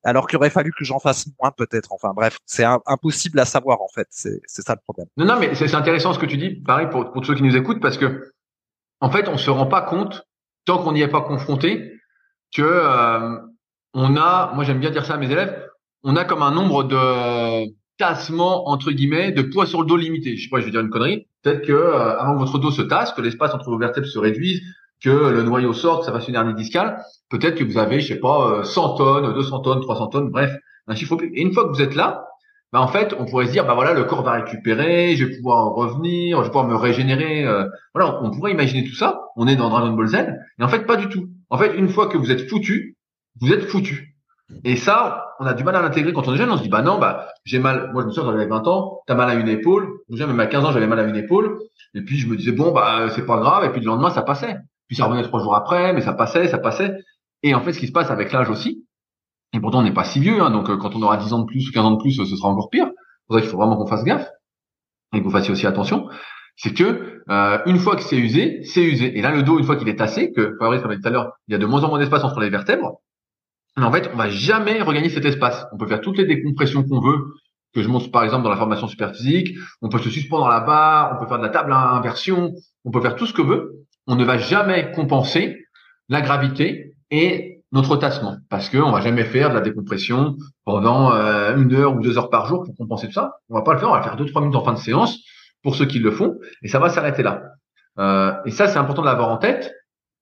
alors qu'il aurait fallu que j'en fasse moins peut-être. Enfin bref, c'est impossible à savoir en fait. C'est ça le problème. Non non, mais c'est intéressant ce que tu dis. Pareil pour pour ceux qui nous écoutent parce que en fait, on se rend pas compte tant qu'on n'y est pas confronté que euh, on a, moi j'aime bien dire ça à mes élèves, on a comme un nombre de tassements entre guillemets de poids sur le dos limité. Je sais pas, je vais dire une connerie. Peut-être que euh, avant que votre dos se tasse, que l'espace entre vos vertèbres se réduise, que le noyau sorte, que ça fasse une hernie discale, peut-être que vous avez, je sais pas, 100 euh, tonnes, 200 tonnes, 300 tonnes, bref, un chiffre plus. Et une fois que vous êtes là, bah en fait, on pourrait se dire, bah voilà, le corps va récupérer, je vais pouvoir revenir, je vais pouvoir me régénérer. Euh, voilà, on pourrait imaginer tout ça. On est dans Dragon Ball Z, et en fait, pas du tout. En fait, une fois que vous êtes foutu, vous êtes foutu. Et ça, on a du mal à l'intégrer quand on est jeune. On se dit, bah non, bah j'ai mal. Moi, je me souviens, j'avais 20 ans, t'as mal à une épaule. Déjà, même à 15 ans, j'avais mal à une épaule. Et puis, je me disais, bon, bah c'est pas grave. Et puis, le lendemain, ça passait. Puis, ça revenait trois jours après, mais ça passait, ça passait. Et en fait, ce qui se passe avec l'âge aussi, et pourtant, on n'est pas si vieux, hein, donc euh, quand on aura 10 ans de plus ou 15 ans de plus, ce sera encore pire. C'est pour ça qu'il faut vraiment qu'on fasse gaffe et que vous fassiez aussi attention. C'est que euh, une fois que c'est usé, c'est usé. Et là, le dos, une fois qu'il est tassé, que Fabrice tout à l'heure, il y a de moins en moins d'espace entre les vertèbres. Mais en fait, on va jamais regagner cet espace. On peut faire toutes les décompressions qu'on veut, que je montre par exemple dans la formation super physique. On peut se suspendre à la barre, on peut faire de la table à inversion, on peut faire tout ce que veut. On ne va jamais compenser la gravité et notre tassement parce qu'on va jamais faire de la décompression pendant euh, une heure ou deux heures par jour pour compenser tout ça. On va pas le faire, on va le faire deux trois minutes en fin de séance pour ceux qui le font et ça va s'arrêter là. Euh, et ça c'est important de l'avoir en tête,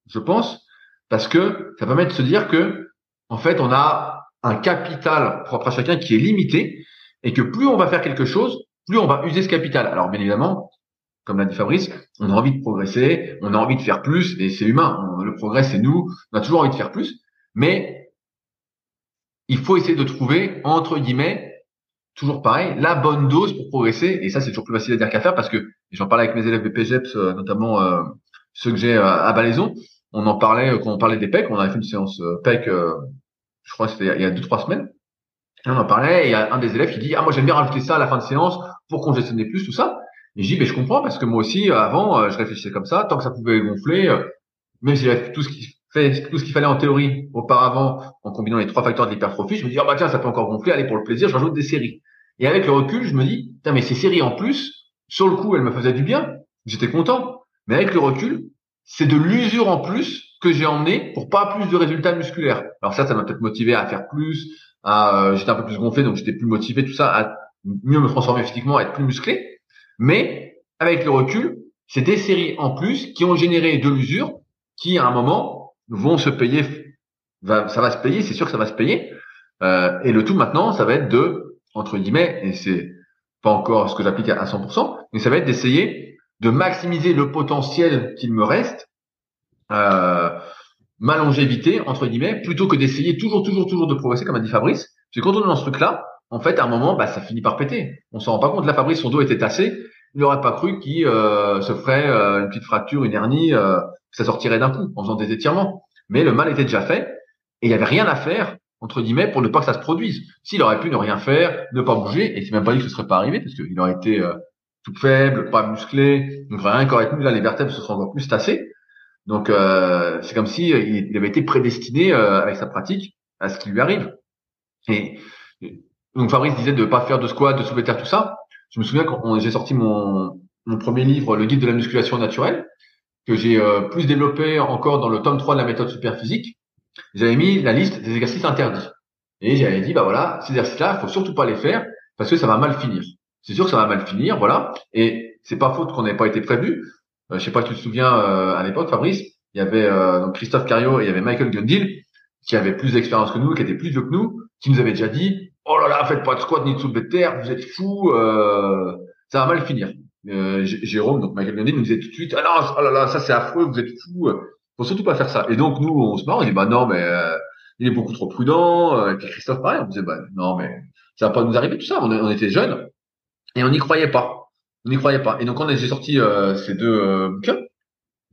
je pense, parce que ça permet de se dire que en fait on a un capital propre à chacun qui est limité et que plus on va faire quelque chose, plus on va user ce capital. Alors bien évidemment, comme l'a dit Fabrice, on a envie de progresser, on a envie de faire plus, et c'est humain. le progrès, c'est nous. On a toujours envie de faire plus. Mais il faut essayer de trouver, entre guillemets, toujours pareil, la bonne dose pour progresser. Et ça, c'est toujours plus facile à dire qu'à faire parce que j'en parlais avec mes élèves de PGEPS, euh, notamment euh, ceux que j'ai euh, à Balaison. On en parlait quand on parlait des PEC. On avait fait une séance PEC, je crois c'était il y a deux, trois semaines. Et on en parlait. Et il y a un des élèves qui dit, ah, moi, j'aime bien rajouter ça à la fin de séance pour congestionner plus, tout ça. Et je dis, mais je comprends parce que moi aussi, avant, je réfléchissais comme ça. Tant que ça pouvait gonfler, même si tout ce qui fait tout ce qu'il fallait en théorie auparavant en combinant les trois facteurs de l'hypertrophie, je me dis oh bah tiens ça peut encore gonfler, allez pour le plaisir, je rajoute des séries. Et avec le recul, je me dis putain mais ces séries en plus, sur le coup elles me faisaient du bien, j'étais content. Mais avec le recul, c'est de l'usure en plus que j'ai emmené pour pas plus de résultats musculaires. Alors ça, ça m'a peut-être motivé à faire plus, à euh, j'étais un peu plus gonflé donc j'étais plus motivé, tout ça, à mieux me transformer physiquement, à être plus musclé. Mais avec le recul, c'est des séries en plus qui ont généré de l'usure qui à un moment vont se payer, ça va se payer, c'est sûr que ça va se payer. Euh, et le tout maintenant, ça va être de, entre guillemets, et c'est pas encore ce que j'applique à 100%, mais ça va être d'essayer de maximiser le potentiel qu'il me reste, euh, ma longévité, entre guillemets, plutôt que d'essayer toujours, toujours, toujours de progresser, comme a dit Fabrice. Parce que quand on est dans ce truc-là, en fait, à un moment, bah, ça finit par péter. On s'en rend pas compte. Là, Fabrice, son dos était tassé. Il n'aurait pas cru qu'il euh, se ferait euh, une petite fracture, une hernie, euh, ça sortirait d'un coup en faisant des étirements. Mais le mal était déjà fait et il n'y avait rien à faire entre guillemets pour ne pas que ça se produise. S'il aurait pu ne rien faire, ne pas bouger, et c'est même pas dit que ce serait pas arrivé parce qu'il aurait été euh, tout faible, pas musclé, donc rien qu'aurait tenu là les vertèbres se seraient encore plus tassées. Donc euh, c'est comme si euh, il avait été prédestiné avec sa pratique à ce qui lui arrive. Et donc Fabrice disait de pas faire de squat, de soulever tout ça. Je me souviens quand j'ai sorti mon, premier livre, le guide de la musculation naturelle que j'ai euh, plus développé encore dans le tome 3 de la méthode superphysique, j'avais mis la liste des exercices interdits. Et j'avais dit, bah voilà, ces exercices-là, il faut surtout pas les faire parce que ça va mal finir. C'est sûr que ça va mal finir, voilà. Et c'est pas faute qu'on n'ait pas été prévu. Euh, je sais pas si tu te souviens euh, à l'époque, Fabrice, il y avait euh, donc Christophe Cario et il y avait Michael Gundil qui avait plus d'expérience que nous, qui était plus vieux que nous, qui nous avait déjà dit, oh là là, faites pas de squat ni de soulevé de terre, vous êtes fous, ça va mal finir euh, Jérôme, donc Michael Gandhi, nous disait tout de suite, ah non, oh là là, ça c'est affreux, vous êtes fous, faut surtout pas faire ça. Et donc nous, on se marre, on dit, bah non, mais euh, il est beaucoup trop prudent. Euh, et puis Christophe, pareil, on disait, bah non, mais ça va pas nous arriver tout ça. On était jeunes et on n'y croyait pas. On n'y croyait pas. Et donc quand j'ai sorti euh, ces deux euh, bouquins,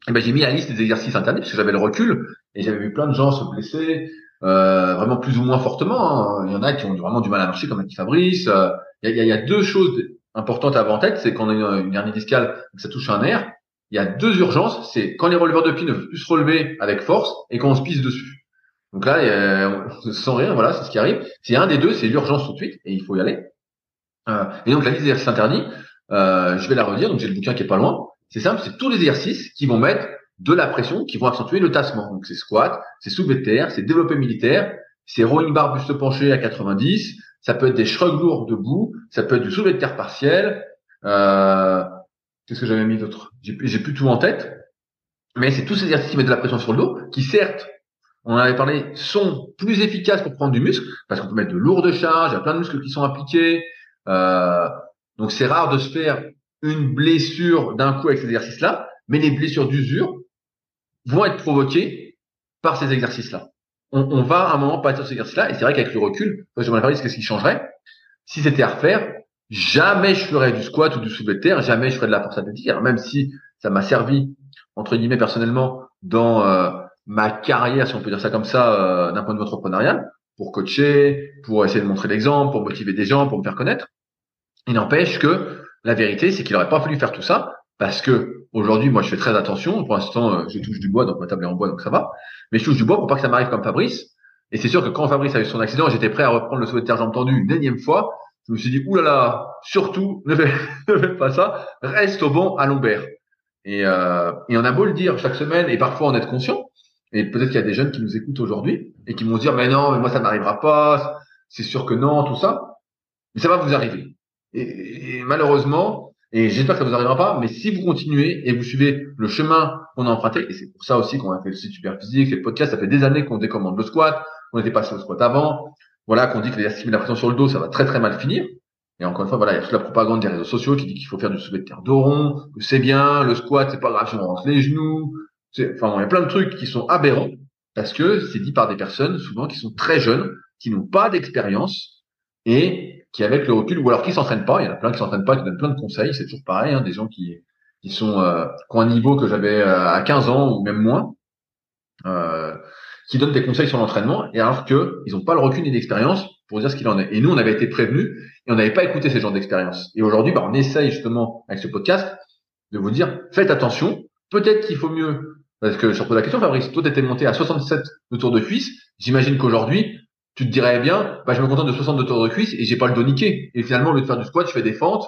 et ben j'ai mis la liste des exercices interdits parce que j'avais le recul et j'avais vu plein de gens se blesser. Euh, vraiment plus ou moins fortement. Hein. Il y en a qui ont vraiment du mal à marcher, comme a dit Fabrice. Il y, a, y a deux choses importante à avoir en tête, c'est qu'on a une, hernie discale, que ça touche un nerf. Il y a deux urgences, c'est quand les releveurs de pied ne peuvent plus se relever avec force et quand on se pisse dessus. Donc là, il sans rien, voilà, c'est ce qui arrive. C'est un des deux, c'est l'urgence tout de suite et il faut y aller. Euh, et donc la liste des exercices interdits, euh, je vais la redire. Donc j'ai le bouquin qui est pas loin. C'est simple, c'est tous les exercices qui vont mettre de la pression, qui vont accentuer le tassement. Donc c'est squat, c'est soulevé de terre, c'est développé militaire, c'est rowing bar buste penché à 90, ça peut être des shrugs lourds debout, ça peut être du soulevé de terre partiel. Euh, Qu'est-ce que j'avais mis d'autre? J'ai plus tout en tête, mais c'est tous ces exercices qui mettent de la pression sur le dos, qui certes, on en avait parlé, sont plus efficaces pour prendre du muscle, parce qu'on peut mettre de lourdes charges, il y a plein de muscles qui sont appliqués. Euh, donc c'est rare de se faire une blessure d'un coup avec ces exercices-là, mais les blessures d'usure vont être provoquées par ces exercices-là. On, on, va à un moment pas de ces exercices-là, et c'est vrai qu'avec le recul, je me ce qui changerait? Si c'était à refaire, jamais je ferais du squat ou du soulevé de terre, jamais je ferais de la force athlétique. Alors même si ça m'a servi entre guillemets personnellement dans euh, ma carrière, si on peut dire ça comme ça, euh, d'un point de vue entrepreneurial, pour coacher, pour essayer de montrer l'exemple, pour motiver des gens, pour me faire connaître. Il n'empêche que la vérité, c'est qu'il n'aurait pas fallu faire tout ça parce que aujourd'hui, moi, je fais très attention. Pour l'instant, euh, je touche du bois, donc ma table est en bois, donc ça va. Mais je touche du bois pour pas que ça m'arrive comme Fabrice. Et c'est sûr que quand Fabrice a eu son accident, j'étais prêt à reprendre le souhait de terre jambes une énième fois. Je me suis dit, oulala, surtout, (laughs) ne fais, pas ça. Reste au bon à lombaire. Et, euh, et on a beau le dire chaque semaine, et parfois en être conscient. Et peut-être qu'il y a des jeunes qui nous écoutent aujourd'hui et qui vont dire, mais non, mais moi ça n'arrivera pas. C'est sûr que non, tout ça. Mais ça va vous arriver. Et, malheureusement, et j'espère que ça vous arrivera pas, mais si vous continuez et vous suivez le chemin qu'on a emprunté, et c'est pour ça aussi qu'on a fait le site Super Physique, le podcast, ça fait des années qu'on décommande le squat, on était passé au squat avant, voilà, qu'on dit que l'exercice de la pression sur le dos, ça va très très mal finir. Et encore une fois, voilà, il y a toute la propagande des réseaux sociaux qui dit qu'il faut faire du soulevé de terre d'oron, que c'est bien, le squat, c'est pas grave si on rentre les genoux. Enfin, il y a plein de trucs qui sont aberrants parce que c'est dit par des personnes souvent qui sont très jeunes, qui n'ont pas d'expérience et qui avec le recul, ou alors qui s'entraînent pas, il y en a plein qui s'entraînent pas, qui donnent plein de conseils, c'est toujours pareil, hein, des gens qui qui sont euh, qui ont un niveau que j'avais euh, à 15 ans ou même moins, euh, qui donnent des conseils sur l'entraînement, et alors que ils n'ont pas le recul ni l'expérience pour dire ce qu'il en est. Et nous, on avait été prévenus et on n'avait pas écouté ces gens d'expérience. Et aujourd'hui, bah, on essaye justement avec ce podcast de vous dire faites attention. Peut-être qu'il faut mieux parce que je repose la question, Fabrice, toi, t'étais monté à 67 de tour de cuisse. J'imagine qu'aujourd'hui, tu te dirais bien, bah, je me contente de 62 tours de cuisse et j'ai pas le dos niqué. Et finalement, au lieu de faire du squat, je fais des fentes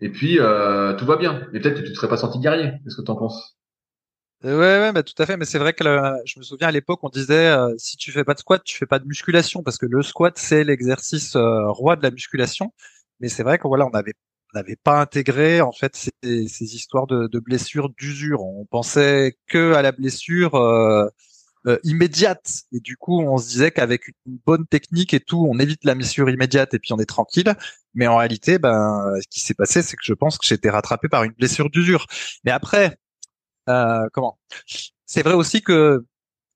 et puis euh, tout va bien. Et peut-être que tu te serais pas senti guerrier. Qu'est-ce que tu en penses? Euh, Ouais, ouais, bah, tout à fait. Mais c'est vrai que je me souviens à l'époque, on disait euh, si tu fais pas de squat, tu fais pas de musculation parce que le squat c'est l'exercice roi de la musculation. Mais c'est vrai que voilà, on avait n'avait pas intégré en fait ces, ces histoires de, de blessures d'usure. On pensait que à la blessure euh, immédiate. Et du coup, on se disait qu'avec une bonne technique et tout, on évite la blessure immédiate et puis on est tranquille. Mais en réalité, ben, ce qui s'est passé, c'est que je pense que j'étais rattrapé par une blessure d'usure. Mais après, euh, comment? C'est vrai aussi que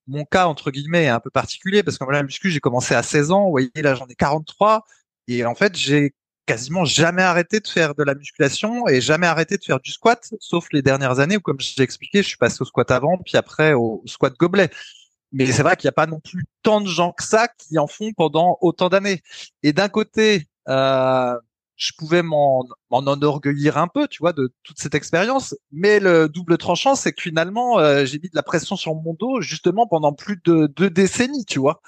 mon cas entre guillemets est un peu particulier parce que moi la muscu j'ai commencé à 16 ans, vous voyez là j'en ai 43 et en fait j'ai quasiment jamais arrêté de faire de la musculation et jamais arrêté de faire du squat, sauf les dernières années où, comme j'ai expliqué, je suis passé au squat avant, puis après au squat gobelet. Mais c'est vrai qu'il n'y a pas non plus tant de gens que ça qui en font pendant autant d'années. Et d'un côté, euh, je pouvais m'en enorgueillir un peu, tu vois, de toute cette expérience. Mais le double tranchant, c'est que finalement, euh, j'ai mis de la pression sur mon dos justement pendant plus de deux décennies, tu vois.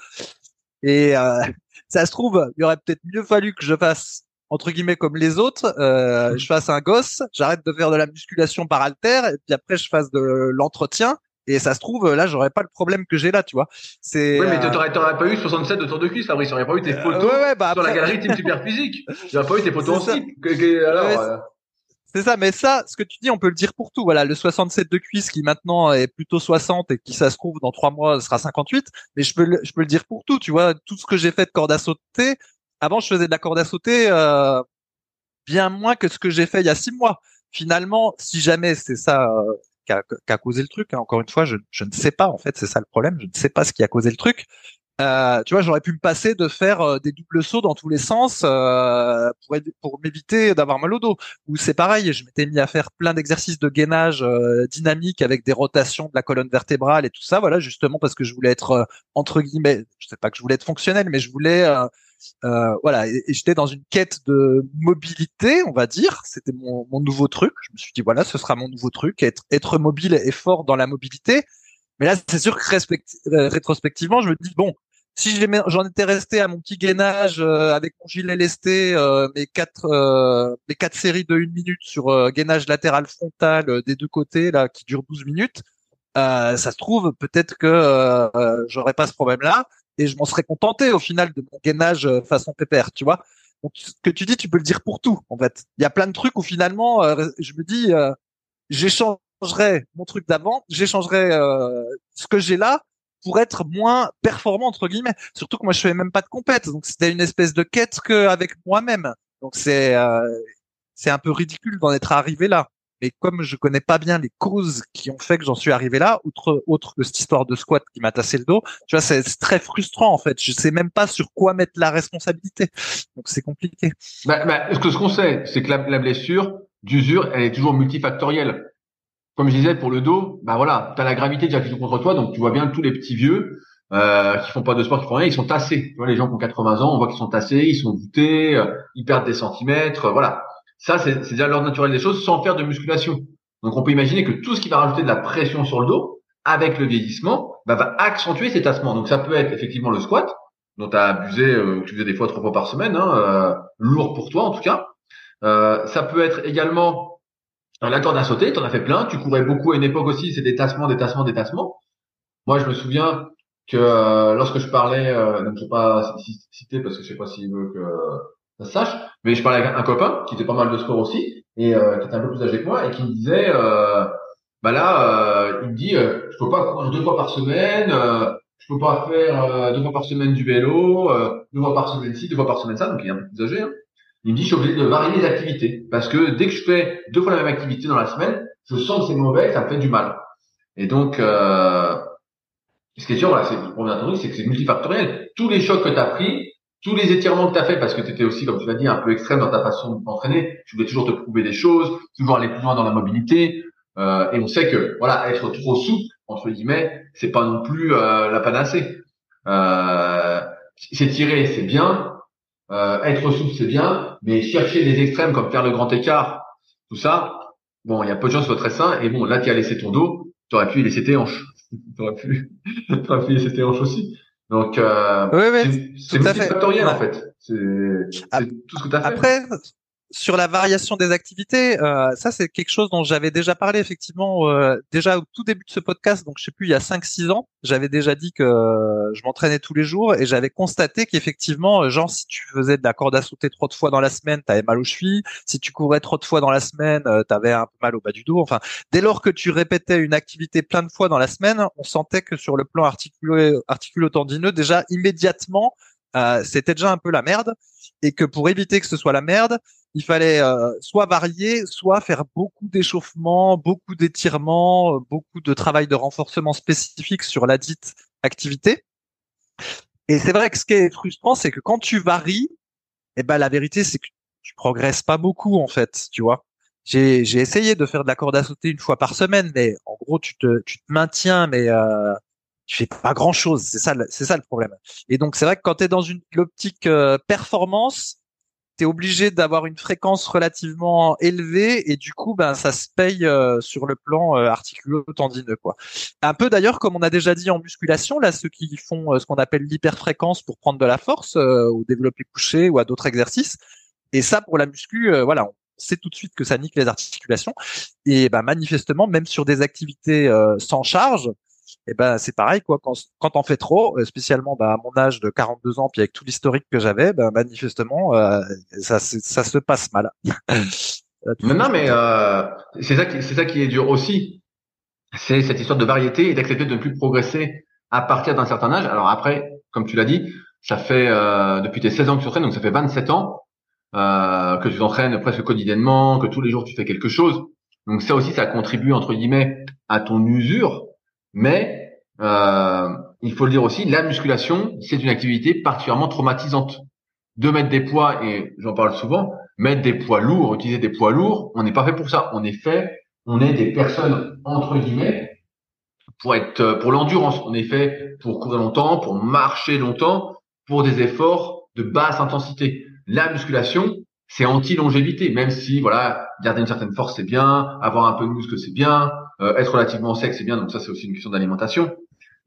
Et euh, (laughs) ça se trouve, il aurait peut-être mieux fallu que je fasse entre guillemets comme les autres, euh, je fasse un gosse, j'arrête de faire de la musculation par haltère, et puis après je fasse de l'entretien. Et ça se trouve, là, j'aurais pas le problème que j'ai là, tu vois. C'est. Oui, mais euh, t'aurais, pas eu 67 de tour de cuisse, Fabrice. T'aurais pas eu tes euh, photos bah, sur la galerie Team Super Physique. (laughs) T'aurais pas eu tes photos en slip. C'est ça, mais ça, ce que tu dis, on peut le dire pour tout. Voilà, le 67 de cuisse qui maintenant est plutôt 60 et qui, ça se trouve, dans trois mois sera 58. Mais je peux, le, je peux le dire pour tout. Tu vois, tout ce que j'ai fait de corde à sauter, avant, je faisais de la corde à sauter euh, bien moins que ce que j'ai fait il y a six mois. Finalement, si jamais c'est ça euh, qui, a, causé le truc, hein, encore une fois, je, ne sais pas. En fait, c'est ça le problème. Je ne sais pas ce qui a causé le truc. Euh, tu vois, j'aurais pu me passer de faire euh, des doubles sauts dans tous les sens euh, pour, pour m'éviter d'avoir mal au dos. Ou c'est pareil, je m'étais mis à faire plein d'exercices de gainage euh, dynamique avec des rotations de la colonne vertébrale et tout ça. Voilà, justement parce que je voulais être entre guillemets, je sais pas que je voulais être fonctionnel, mais je voulais euh, voilà, et, j'étais dans une quête de mobilité, on va dire. C'était mon, mon, nouveau truc. Je me suis dit voilà, ce sera mon nouveau truc, être, être mobile et fort dans la mobilité. Mais là, c'est sûr que euh, rétrospectivement, je me dis bon, si j'en étais resté à mon petit gainage euh, avec mon gilet lesté, euh, mes quatre euh, mes quatre séries de une minute sur gainage latéral frontal des deux côtés là qui dure 12 minutes, ça se trouve peut-être que j'aurais pas ce problème là et je m'en serais contenté au final de mon gainage euh, façon pépère, tu vois. Donc ce que tu dis, tu peux le dire pour tout en fait. Il y a plein de trucs où finalement euh, je me dis euh, j'échangerais mon truc d'avant, j'échangerais ce que j'ai là pour être moins performant entre guillemets. Surtout que moi je fais même pas de compète, donc c'était une espèce de quête qu'avec moi-même. Donc c'est c'est un peu ridicule d'en être arrivé là mais comme je connais pas bien les causes qui ont fait que j'en suis arrivé là, outre autre que cette histoire de squat qui m'a tassé le dos, tu vois, c'est très frustrant en fait. Je sais même pas sur quoi mettre la responsabilité, donc c'est compliqué. Bah, bah, ce qu'on sait, c'est que la, blessure d'usure, elle est toujours multifactorielle. Comme je disais pour le dos, bah voilà, tu as la gravité déjà qui joue contre toi, donc tu vois bien tous les petits vieux euh, qui font pas de sport, qui font rien, ils sont tassés. Tu vois, les gens qui ont 80 ans, on voit qu'ils sont tassés, ils sont voûtés, euh, ils perdent des centimètres, voilà. Ça, c'est déjà l'ordre naturel des choses sans faire de musculation. Donc, on peut imaginer que tout ce qui va rajouter de la pression sur le dos, avec le vieillissement, bah, va accentuer ces tassements. Donc, ça peut être effectivement le squat, dont tu as abusé, euh, tu faisais des fois trois fois par semaine, hein, euh, lourd pour toi en tout cas. Euh, ça peut être également la corde à sauter, tu en as fait plein, tu courais beaucoup à une époque aussi, c'est des tassements, des tassements, des tassements. Moi, je me souviens que euh, lorsque je parlais, euh, donc je vais pas citer parce que je sais pas s'il veut que ça sache. Mais je parlais avec un copain qui était pas mal de sport aussi et euh, qui était un peu plus âgé que moi et qui me disait, euh, bah là, euh, il me dit, je peux pas courir deux fois par semaine, je peux pas faire deux fois par semaine du vélo, deux fois par semaine ci, deux fois par semaine ça. Donc il est un peu plus âgé. Hein. Il me dit, je suis obligé de varier les activités parce que dès que je fais deux fois la même activité dans la semaine, je sens que c'est mauvais, ça me fait du mal. Et donc, ce qui est sûr, voilà, c'est le premier truc, c'est que c'est multifactoriel. Tous les chocs que tu as pris, tous les étirements que tu as fait, parce que tu étais aussi, comme tu l'as dit, un peu extrême dans ta façon d'entraîner, tu voulais toujours te prouver des choses, toujours aller plus loin dans la mobilité, euh, et on sait que voilà, être trop souple, entre guillemets, c'est pas non plus euh, la panacée. Euh, s'étirer, c'est bien, euh, être souple, c'est bien, mais chercher des extrêmes comme faire le grand écart, tout ça, bon, il y a peu de gens qui soient très sains, et bon, là, tu as laissé ton dos, tu aurais pu laisser tes hanches. (laughs) tu aurais pu, aurais pu laisser tes hanches aussi. Donc, euh, oui, c'est multifactoriel en fait. C'est tout ce que tu as fait. Après, sur la variation des activités, euh, ça c'est quelque chose dont j'avais déjà parlé effectivement euh, déjà au tout début de ce podcast, donc je sais plus il y a 5-6 ans, j'avais déjà dit que euh, je m'entraînais tous les jours et j'avais constaté qu'effectivement, euh, genre si tu faisais de la corde à sauter trop de fois dans la semaine, tu avais mal aux chevilles, si tu courais trop de fois dans la semaine, tu avais un peu mal au bas du dos. Enfin, dès lors que tu répétais une activité plein de fois dans la semaine, on sentait que sur le plan articulo-tendineux, déjà immédiatement, c'était déjà un peu la merde et que pour éviter que ce soit la merde, il fallait euh, soit varier, soit faire beaucoup d'échauffement, beaucoup d'étirements, euh, beaucoup de travail de renforcement spécifique sur la dite activité. Et c'est vrai que ce qui est frustrant, c'est que quand tu varies, eh ben la vérité c'est que tu progresses pas beaucoup en fait, tu vois. J'ai j'ai essayé de faire de la corde à sauter une fois par semaine, mais en gros tu te tu te maintiens, mais euh, tu fais pas grand chose. C'est ça c'est ça le problème. Et donc c'est vrai que quand tu es dans une l'optique euh, performance, tu obligé d'avoir une fréquence relativement élevée et du coup ben ça se paye euh, sur le plan euh, articulo-tendineux quoi. Un peu d'ailleurs comme on a déjà dit en musculation là ceux qui font euh, ce qu'on appelle l'hyperfréquence pour prendre de la force au développé couché ou à d'autres exercices et ça pour la muscu voilà on sait tout de suite que ça nique les articulations et ben manifestement même sur des activités sans charge et ben c'est pareil quoi. Quand quand on fait trop euh, spécialement bah, à mon âge de 42 ans puis avec tout l'historique que j'avais ben manifestement euh, ça ça se passe mal. (laughs) Non, non mais euh, c'est ça qui c'est ça qui est dur aussi. C'est cette histoire de variété et d'accepter de ne plus progresser à partir d'un certain âge. Alors après comme tu l'as dit ça fait depuis tes 16 ans que tu t'entraînes donc ça fait 27 ans que tu t'entraînes presque quotidiennement que tous les jours tu fais quelque chose. Donc ça aussi ça contribue entre guillemets à ton usure mais euh, il faut le dire aussi, la musculation, c'est une activité particulièrement traumatisante. De mettre des poids, et j'en parle souvent, mettre des poids lourds, utiliser des poids lourds, on n'est pas fait pour ça. On est fait, on est des personnes entre guillemets pour être pour l'endurance. On est fait pour courir longtemps, pour marcher longtemps, pour des efforts de basse intensité. La musculation, c'est anti-longévité, même si voilà, garder une certaine force c'est bien, avoir un peu de muscle c'est bien, euh, être relativement sec c'est bien, donc ça c'est aussi une question d'alimentation.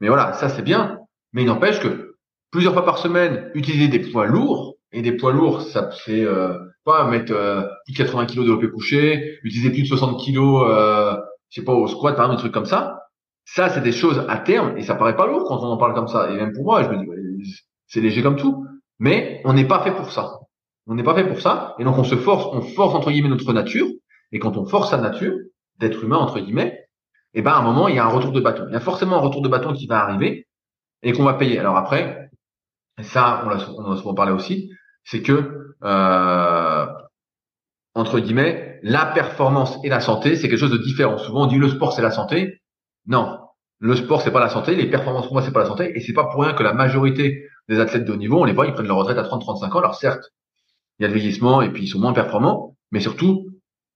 Mais voilà, ça c'est bien, mais il n'empêche que plusieurs fois par semaine, utiliser des poids lourds, et des poids lourds, ça c'est euh, pas mettre euh, plus de 80 kg de développé couché, utiliser plus de 60 kg, euh, je sais pas, au squat par exemple, des trucs comme ça. Ça, c'est des choses à terme, et ça paraît pas lourd quand on en parle comme ça. Et même pour moi, je me dis, c'est léger comme tout. Mais on n'est pas fait pour ça. On n'est pas fait pour ça. Et donc on se force, on force entre guillemets notre nature. Et quand on force sa nature, d'être humain entre guillemets, et eh ben à un moment il y a un retour de bâton. Il y a forcément un retour de bâton qui va arriver et qu'on va payer. Alors après, ça on, a souvent parlé aussi, c'est que euh, entre guillemets la performance et la santé c'est quelque chose de différent. Souvent on dit le sport c'est la santé. Non, le sport c'est pas la santé, les performances pour moi c'est pas la santé et c'est pas pour rien que la majorité des athlètes de haut niveau, on les voit, ils prennent leur retraite à 30-35 ans. Alors certes, il y a le vieillissement et puis ils sont moins performants, mais surtout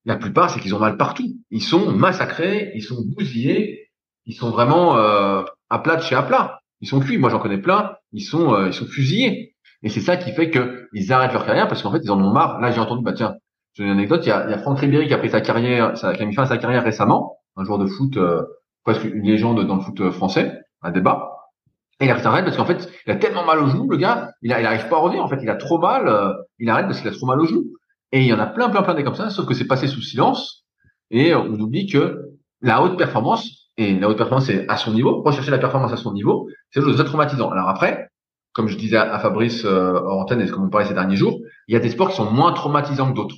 la plupart, c'est qu'ils ont mal partout. Ils sont massacrés, ils sont bousillés, ils sont vraiment euh, à plat de chez à plat. Ils sont cuits. Moi, j'en connais plein. Ils sont, euh, ils sont fusillés. Et c'est ça qui fait qu'ils arrêtent leur carrière parce qu'en fait, ils en ont marre. Là, j'ai entendu, bah tiens, j'ai une anecdote. Il y a, il y a Franck Ribéry qui a pris sa carrière, qui a mis fin à sa carrière récemment, un joueur de foot, euh, presque une légende dans le foot français, un débat. Et il arrête parce qu'en fait, il a tellement mal au genou, le gars, il, a, il arrive pas à revenir. En fait, il a trop mal. il arrête parce qu'il a trop mal au genou. Et il y en a plein, plein, plein des comme ça, sauf que c'est passé sous silence. Et on oublie que la haute performance, et la haute performance c'est à son niveau, rechercher la performance à son niveau, c'est quelque chose de traumatisant. Alors après, comme je disais à Fabrice euh, hors antenne et comme on parlait ces derniers jours, il y a des sports qui sont moins traumatisants que d'autres.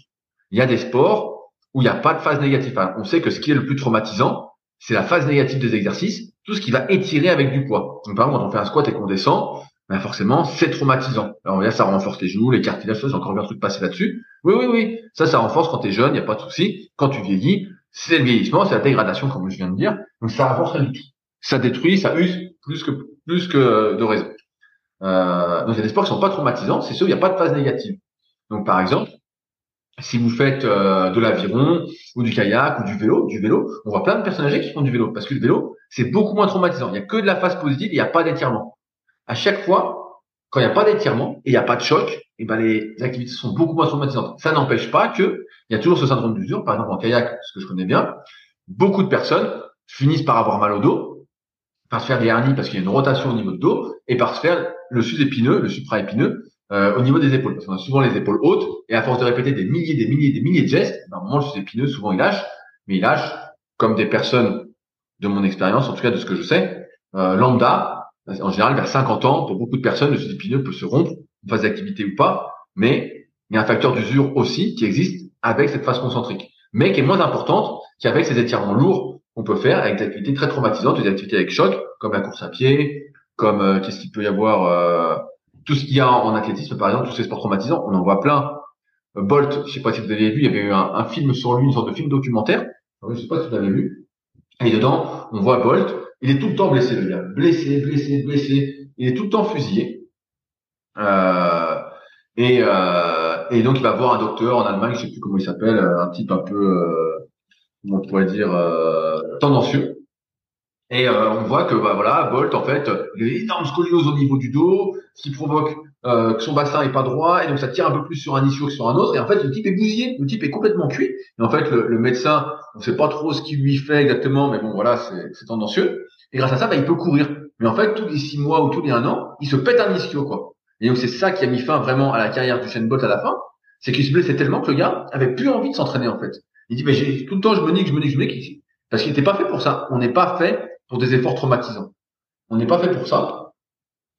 Il y a des sports où il n'y a pas de phase négative. on sait que ce qui est le plus traumatisant, c'est la phase négative des exercices, tout ce qui va étirer avec du poids. Donc, par exemple, quand on fait un squat et qu'on descend, ben forcément, c'est traumatisant. Alors là, ça renforce les genoux, les cartilages, j'ai encore vu un truc passer là-dessus. Oui, oui, oui, ça, ça renforce quand tu es jeune, il n'y a pas de souci. Quand tu vieillis, c'est le vieillissement, c'est la dégradation, comme je viens de dire. Donc ça renforce rien du. Ça détruit, ça use plus que plus que de raison. Euh, donc il y a des sports qui sont pas traumatisants, c'est sûr, il n'y a pas de phase négative. Donc par exemple, si vous faites euh, de l'aviron ou du kayak ou du vélo, du vélo, on voit plein de personnes âgées qui font du vélo parce que le vélo, c'est beaucoup moins traumatisant. Il n'y a que de la phase positive, il n'y a pas d'étirement à chaque fois, quand il n'y a pas d'étirement et il n'y a pas de choc, et eh ben les activités sont beaucoup moins traumatisantes. Ça n'empêche pas que il y a toujours ce syndrome d'usure. Par exemple, en kayak, ce que je connais bien, beaucoup de personnes finissent par avoir mal au dos, par se faire des hernies parce qu'il y a une rotation au niveau du dos, et par se faire le sus-épineux, le supra-épineux, euh, au niveau des épaules. Parce qu'on a souvent les épaules hautes, et à force de répéter des milliers, des milliers, des milliers de gestes, ben, moment, le sus-épineux, souvent il lâche, mais il lâche, comme des personnes de mon expérience, en tout cas de ce que je sais, euh, lambda, en général, vers 50 ans, pour beaucoup de personnes, le épineux peut se rompre, en phase d'activité ou pas, mais il y a un facteur d'usure aussi qui existe avec cette phase concentrique, mais qui est moins importante qu'avec ces étirements lourds qu'on peut faire avec des activités très traumatisantes, des activités avec choc, comme la course à pied, comme euh, qu'est-ce qu'il peut y avoir, euh, tout ce qu'il y a en, athlétisme, par exemple, tous ces sports traumatisants, on en voit plein. Euh, Bolt, je sais pas si vous avez vu, il y avait eu un, un, film sur lui, une sorte de film documentaire. Je sais pas si vous l'avez vu. Et dedans, on voit Bolt il est tout le temps blessé, le gars. Blessé, blessé, blessé. Il est tout le temps fusillé. Euh, et, euh, et donc, il va voir un docteur en Allemagne, je sais plus comment il s'appelle, euh, un type un peu, euh, on pourrait dire, tendancieux. Et on voit que bah voilà, Bolt en fait, il a une énorme scoliose au niveau du dos, ce qui provoque euh, que son bassin est pas droit, et donc ça tire un peu plus sur un ischio que sur un autre. Et en fait, le type est bousillé, le type est complètement cuit. Et en fait, le, médecin, on sait pas trop ce qu'il lui fait exactement, mais bon voilà, c'est tendancieux. Et grâce à ça, bah, il peut courir. Mais en fait, tous les six mois ou tous les un an, il se pète un ischio quoi. Et donc c'est ça qui a mis fin vraiment à la carrière du Bolt à la fin, c'est qu'il se blessait tellement que le gars avait plus envie de s'entraîner en fait. Il dit mais j'ai tout le temps je me nique, je me nique, je me nique, parce qu'il n'était pas fait pour ça. On n'est pas fait pour des efforts traumatisants. On n'est pas fait pour ça.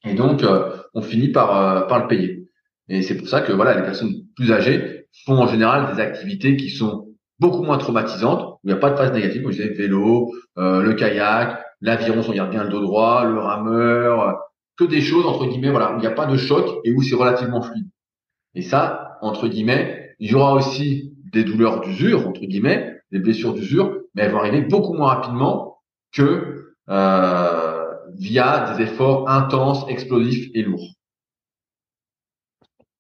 Et donc, euh, on finit par, euh, par le payer. Et c'est pour ça que voilà, les personnes plus âgées font en général des activités qui sont beaucoup moins traumatisantes, où il n'y a pas de phase négative, comme je disais, le vélo, euh, le kayak, l'aviron, on garde bien le dos droit, le rameur, que des choses, entre guillemets, voilà, où il n'y a pas de choc et où c'est relativement fluide. Et ça, entre guillemets, il y aura aussi des douleurs d'usure, entre guillemets, des blessures d'usure, mais elles vont arriver beaucoup moins rapidement que euh, via des efforts intenses, explosifs et lourds.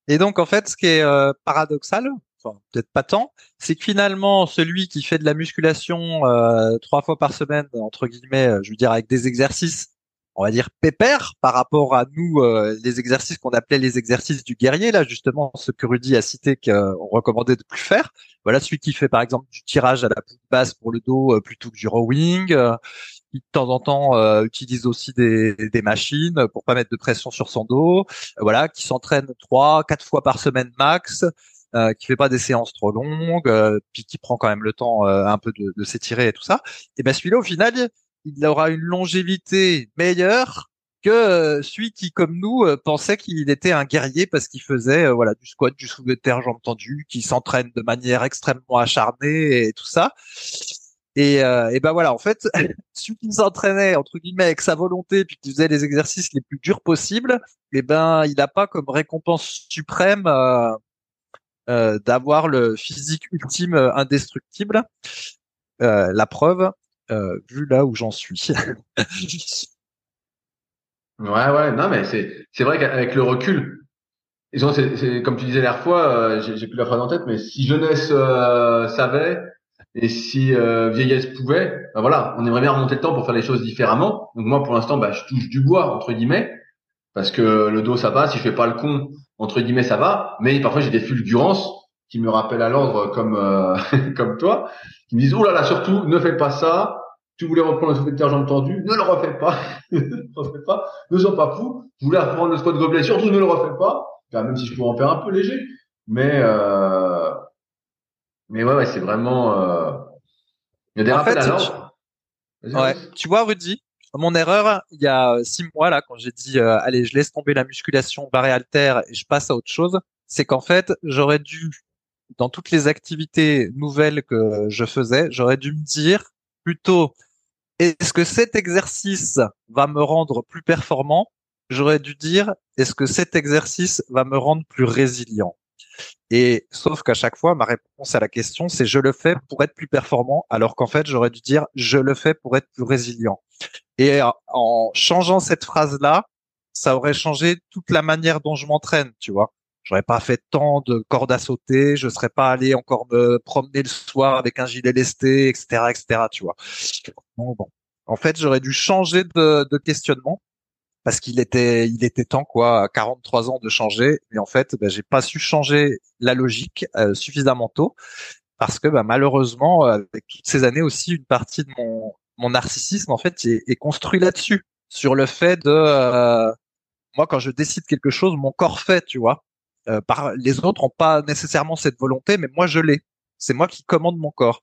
Et donc en fait, ce qui est euh, paradoxal, enfin, peut-être pas tant, c'est que finalement celui qui fait de la musculation euh, trois fois par semaine, entre guillemets, je veux dire avec des exercices, on va dire pépère par rapport à nous, les exercices qu'on appelait les exercices du guerrier, là justement, ce que Rudy a cité qu'on recommandait de plus faire. Voilà, celui qui fait par exemple du tirage à la poutre basse pour le dos plutôt que du rowing, qui de temps en temps euh, utilise aussi des, des, machines pour pas mettre de pression sur son dos, euh, voilà, qui s'entraîne trois, quatre fois par semaine max, euh, qui fait pas des séances trop longues, euh, puis qui prend quand même le temps un peu de, de s'étirer et tout ça. Et ben celui-là au final, il aura une longévité meilleure que celui qui, comme nous, pensait qu'il était un guerrier parce qu'il faisait voilà du squat, du soulevé de terre, jambes tendues, qui s'entraîne de manière extrêmement acharnée et tout ça. Et, euh, ben voilà, en fait, (laughs) celui qui s'entraînait entre guillemets avec sa volonté, puis qui faisait les exercices les plus durs possibles, et eh ben il n'a pas comme récompense suprême euh, euh, d'avoir le physique ultime euh, indestructible. La preuve, vu là où j'en suis. (laughs) ouais, ouais, non, mais c'est c'est vrai qu'avec le recul, comme tu disais la fois, j'ai plus la phrase en tête, mais si jeunesse savait et si euh, vieillesse pouvait, ben voilà, on aimerait bien remonter le temps pour faire les choses différemment. Donc moi, pour l'instant, bah, je touche du bois entre guillemets, parce que le dos ça va. Si je fais pas le con entre guillemets, ça va. Mais parfois j'ai des fulgurances qui me rappellent à l'ordre comme euh, (laughs) comme toi, qui me disent oh là là, surtout ne fais pas ça. Tu voulais reprendre le souffle de jambes tendues, ne le refais pas, (laughs) ne le refais pas, ne sois pas fou. Tu voulais reprendre le squat gobelet, surtout ne le refais pas. même si je pourrais en faire un peu léger, mais euh, mais ouais, ouais c'est vraiment. Euh... Il y a des en fait, tu... Ouais. tu vois, Rudy, mon erreur, il y a six mois là, quand j'ai dit euh, allez, je laisse tomber la musculation barré alter et je passe à autre chose, c'est qu'en fait, j'aurais dû dans toutes les activités nouvelles que je faisais, j'aurais dû me dire plutôt est-ce que cet exercice va me rendre plus performant? J'aurais dû dire est-ce que cet exercice va me rendre plus résilient? Et sauf qu'à chaque fois, ma réponse à la question, c'est je le fais pour être plus performant, alors qu'en fait, j'aurais dû dire je le fais pour être plus résilient. Et en changeant cette phrase-là, ça aurait changé toute la manière dont je m'entraîne, tu vois. J'aurais pas fait tant de cordes à sauter, je serais pas allé encore me promener le soir avec un gilet lesté, etc., etc., tu vois. En fait, j'aurais dû changer de questionnement parce qu'il était il était temps quoi à 43 ans de changer. Mais en fait ben, j'ai pas su changer la logique euh, suffisamment tôt parce que ben, malheureusement euh, avec toutes ces années aussi une partie de mon mon narcissisme en fait est, est construit là-dessus sur le fait de euh, moi quand je décide quelque chose mon corps fait tu vois. Par les autres ont pas nécessairement cette volonté mais moi je l'ai. C'est moi qui commande mon corps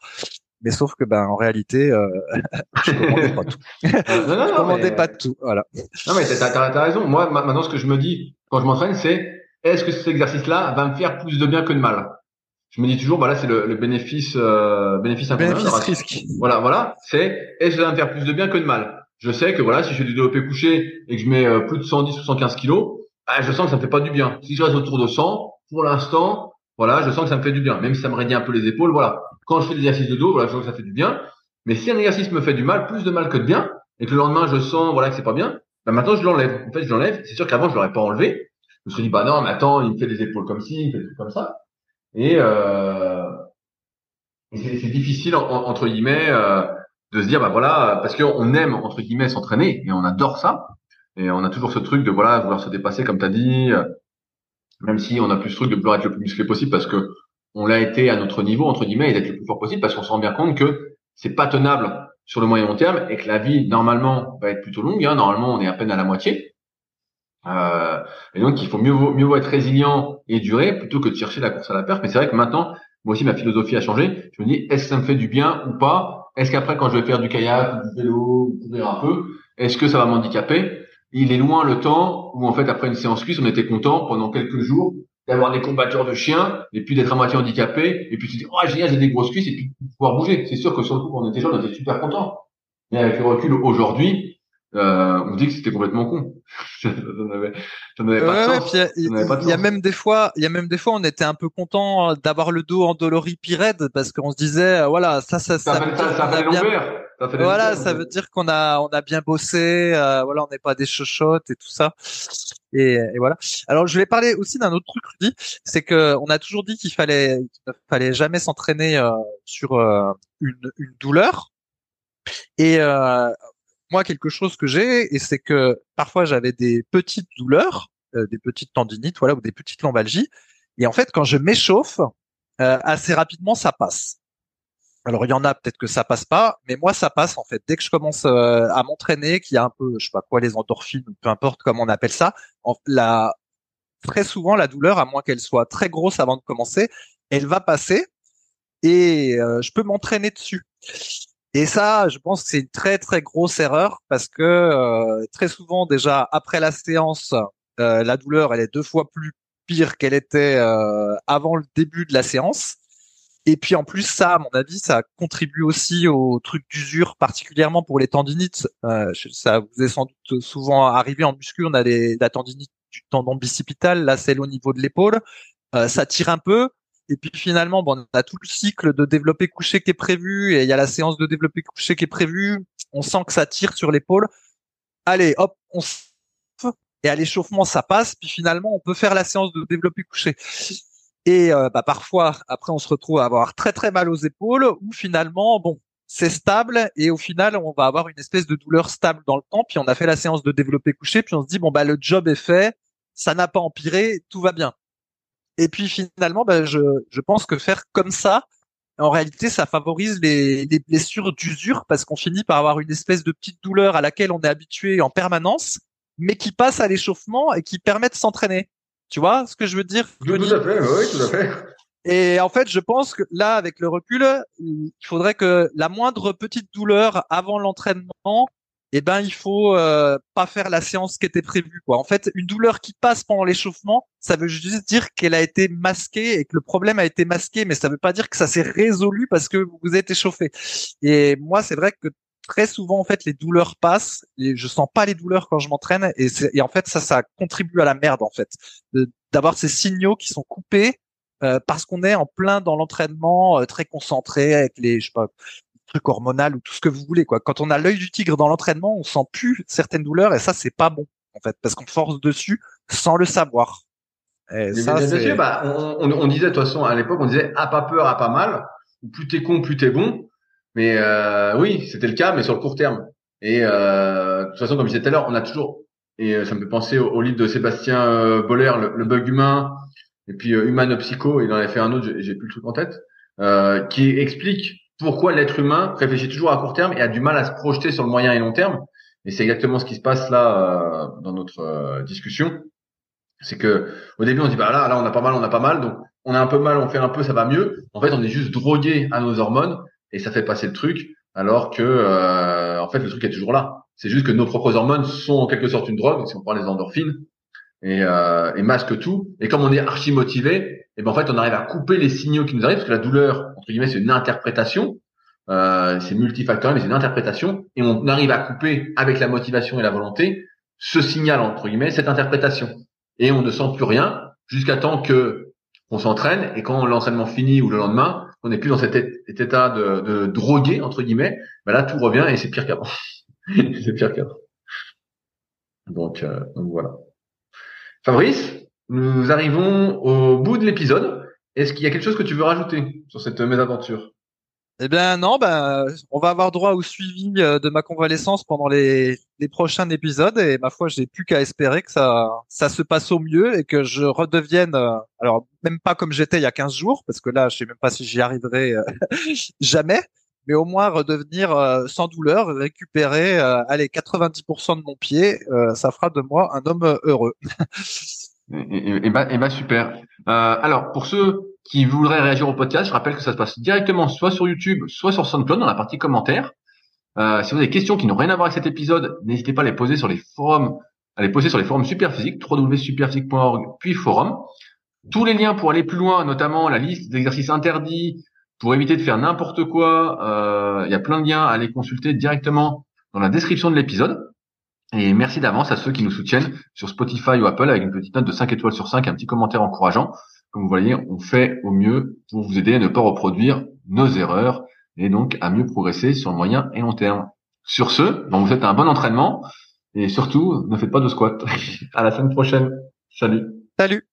mais sauf que ben en réalité euh, (laughs) je commandais pas tout. Euh, non, non, je commandais pas tout voilà. non mais t'as as, raison. Moi maintenant ce que je me dis quand je m'entraîne c'est est-ce que cet exercice là va me faire plus de bien que de mal? Je me dis toujours bah là c'est le, le, bénéfice euh, bénéfice bénéfice risque. Voilà voilà. C'est est-ce que ça va me faire plus de bien que de mal? Je sais que voilà si je fais du développé couché et que je mets euh, plus de 110 ou 115 kilos bah, je sens que ça me fait pas du bien. Si je reste autour de 100 pour l'instant voilà je sens que ça me fait du bien même si ça me raidit un peu les épaules voilà quand je fais des exercices de dos, voilà, je sens que ça fait du bien. Mais si un exercice me fait du mal, plus de mal que de bien, et que le lendemain je sens voilà que c'est pas bien, bah maintenant je l'enlève. En fait, je l'enlève. C'est sûr qu'avant je l'aurais pas enlevé. Je me suis dit bah non, mais attends, il me fait des épaules comme ci, il me fait des trucs comme ça. Et, euh, c'est difficile entre guillemets euh, de se dire bah voilà parce qu'on aime entre guillemets s'entraîner et on adore ça. Et on a toujours ce truc de voilà vouloir se dépasser comme tu as dit, euh, même si on a plus ce truc de vouloir être le plus musclé possible parce que on l'a été à notre niveau entre guillemets et d'être le plus fort possible parce qu'on se rend bien compte que c'est pas tenable sur le moyen long terme et que la vie normalement va être plutôt longue. Hein. Normalement, on est à peine à la moitié. Euh, et donc, il faut mieux mieux être résilient et durer plutôt que de chercher la course à la perte. Mais c'est vrai que maintenant, moi aussi, ma philosophie a changé. Je me dis, est-ce que ça me fait du bien ou pas? Est-ce qu'après, quand je vais faire du kayak, du vélo, ou courir un peu, est-ce que ça va m'handicaper? Il est loin le temps où, en fait, après une séance cuisse, on était content pendant quelques jours d'avoir des combatteurs de chiens et puis d'être à moitié handicapé et puis tu dis oh génial j'ai des grosses cuisses et puis pouvoir bouger. C'est sûr que sur le coup quand on était jeune on était super content mais avec le recul aujourd'hui euh, on dit que c'était complètement con. (laughs) Ça n'avait pas de sens. il y, a même des fois il y a même des fois on était un peu content d'avoir le dos endolori pirède parce qu'on se disait euh, voilà ça ça ça, ça, fait, ça, ça fait bien voilà, ça veut dire qu'on a on a bien bossé, euh, voilà, on n'est pas des chochottes et tout ça. Et, et, voilà. Alors je vais parler aussi d'un autre truc, Rudy, c'est que on a toujours dit qu'il fallait qu'il ne fallait jamais s'entraîner euh, sur euh, une, une, douleur. Et moi, quelque chose que j'ai, et c'est que parfois j'avais des petites douleurs, des petites tendinites, voilà, ou des petites lombalgies. Et en fait, quand je m'échauffe, assez rapidement, ça passe. Alors il y en a peut-être que ça passe pas, mais moi ça passe en fait. Dès que je commence euh, à m'entraîner, qu'il y a un peu, je sais pas quoi, les endorphines, peu importe comment on appelle ça, la, très souvent la douleur, à moins qu'elle soit très grosse avant de commencer, elle va passer et euh, je peux m'entraîner dessus. Et ça, je pense que c'est une très très grosse erreur parce que euh, très souvent déjà après la séance, euh, la douleur elle est deux fois plus pire qu'elle était euh, avant le début de la séance. Et puis en plus ça, à mon avis, ça contribue aussi au truc d'usure, particulièrement pour les tendinites. ça vous est sans doute souvent arrivé en muscu, on a les, la tendinite du tendon bicipital, là c'est au niveau de l'épaule. ça tire un peu, et puis finalement, bon, on a tout le cycle de développer couché qui est prévu et il y a la séance de développer couché qui est prévue. On sent que ça tire sur l'épaule. Allez, hop, on et à l'échauffement ça passe. Puis finalement, on peut faire la séance de développer couché. Et euh, bah, parfois, après, on se retrouve à avoir très très mal aux épaules ou finalement, bon, c'est stable et au final, on va avoir une espèce de douleur stable dans le temps. Puis on a fait la séance de développer couché, puis on se dit bon bah le job est fait, ça n'a pas empiré, tout va bien. Et puis finalement, ben, je, pense que faire comme ça, en réalité, ça favorise les blessures d'usure parce qu'on finit par avoir une espèce de petite douleur à laquelle on est habitué en permanence, mais qui passe à l'échauffement et qui permet de s'entraîner. Tu vois ce que je veux dire Tout à fait, oui, tout à fait. Et en fait, je pense que là, avec le recul, il faudrait que la moindre petite douleur avant l'entraînement eh ben il faut euh, pas faire la séance qui était prévue quoi. En fait, une douleur qui passe pendant l'échauffement, ça veut juste dire qu'elle a été masquée et que le problème a été masqué, mais ça veut pas dire que ça s'est résolu parce que vous êtes échauffé. Et moi, c'est vrai que très souvent en fait les douleurs passent et je sens pas les douleurs quand je m'entraîne et, et en fait ça ça contribue à la merde en fait d'avoir ces signaux qui sont coupés euh, parce qu'on est en plein dans l'entraînement, euh, très concentré avec les, je sais pas, truc hormonal ou tout ce que vous voulez quoi. Quand on a l'œil du tigre dans l'entraînement, on sent plus certaines douleurs et ça c'est pas bon en fait parce qu'on force dessus sans le savoir. Et ça, bah, on, on, disait de toute façon à l'époque on disait ah pas peur, a pas mal. Plus t'es con, plus t'es bon. Mais euh, oui, c'était le cas, mais sur le court terme. Et euh, de toute façon, comme je disais tout à l'heure, on a toujours et euh, ça me fait penser au, livre de Sébastien euh, Boller, le, bug humain, et puis euh, Human Psycho. Il en avait fait un autre, j'ai plus le truc en tête, qui explique pourquoi l'être humain réfléchit toujours à court terme et a du mal à se projeter sur le moyen et long terme. Et c'est exactement ce qui se passe là dans notre discussion. C'est que au début on dit bah là là on a pas mal on a pas mal donc on a un peu mal on fait un peu ça va mieux. En fait on est juste drogué à nos hormones et ça fait passer le truc alors que euh, en fait le truc est toujours là. C'est juste que nos propres hormones sont en quelque sorte une drogue si on prend les endorphines et, euh, et masque tout. Et comme on est archi motivé, et ben en fait on arrive à couper les signaux qui nous arrivent parce que la douleur entre guillemets c'est une interprétation, euh, c'est multifactoriel mais c'est une interprétation et on arrive à couper avec la motivation et la volonté ce signal entre guillemets cette interprétation et on ne sent plus rien jusqu'à temps que on s'entraîne et quand l'entraînement finit ou le lendemain on n'est plus dans cet état de, de drogué entre guillemets ben là tout revient et c'est pire qu'avant. (laughs) C'est pire qu'avant. Donc, euh, donc voilà. Fabrice nous arrivons au bout de l'épisode. Est-ce qu'il y a quelque chose que tu veux rajouter sur cette mésaventure? Eh bien non, ben on va avoir droit au suivi euh, de ma convalescence pendant les, les prochains épisodes et ma foi, j'ai plus qu'à espérer que ça ça se passe au mieux et que je redevienne euh, alors même pas comme j'étais il y a 15 jours parce que là, je sais même pas si j'y arriverai euh, (laughs) jamais, mais au moins redevenir sans douleur, récupérer allez 90% de mon pied, ça fera de moi un homme heureux. Et, bah, et bah super. Alors pour ceux qui voudraient réagir au podcast, je rappelle que ça se passe directement soit sur YouTube, soit sur SoundCloud dans la partie commentaires. Euh, si vous avez des questions qui n'ont rien à voir avec cet épisode, n'hésitez pas à les poser sur les forums, à les poser sur les forums Superphysique, www.superphysique.org, puis forum. Tous les liens pour aller plus loin, notamment la liste d'exercices interdits, pour éviter de faire n'importe quoi, euh, il y a plein de liens à aller consulter directement dans la description de l'épisode. Et merci d'avance à ceux qui nous soutiennent sur Spotify ou Apple avec une petite note de 5 étoiles sur 5 et un petit commentaire encourageant. Comme vous voyez, on fait au mieux pour vous aider à ne pas reproduire nos erreurs et donc à mieux progresser sur le moyen et long terme. Sur ce, on vous souhaite un bon entraînement et surtout, ne faites pas de squat. (laughs) à la semaine prochaine. Salut. Salut.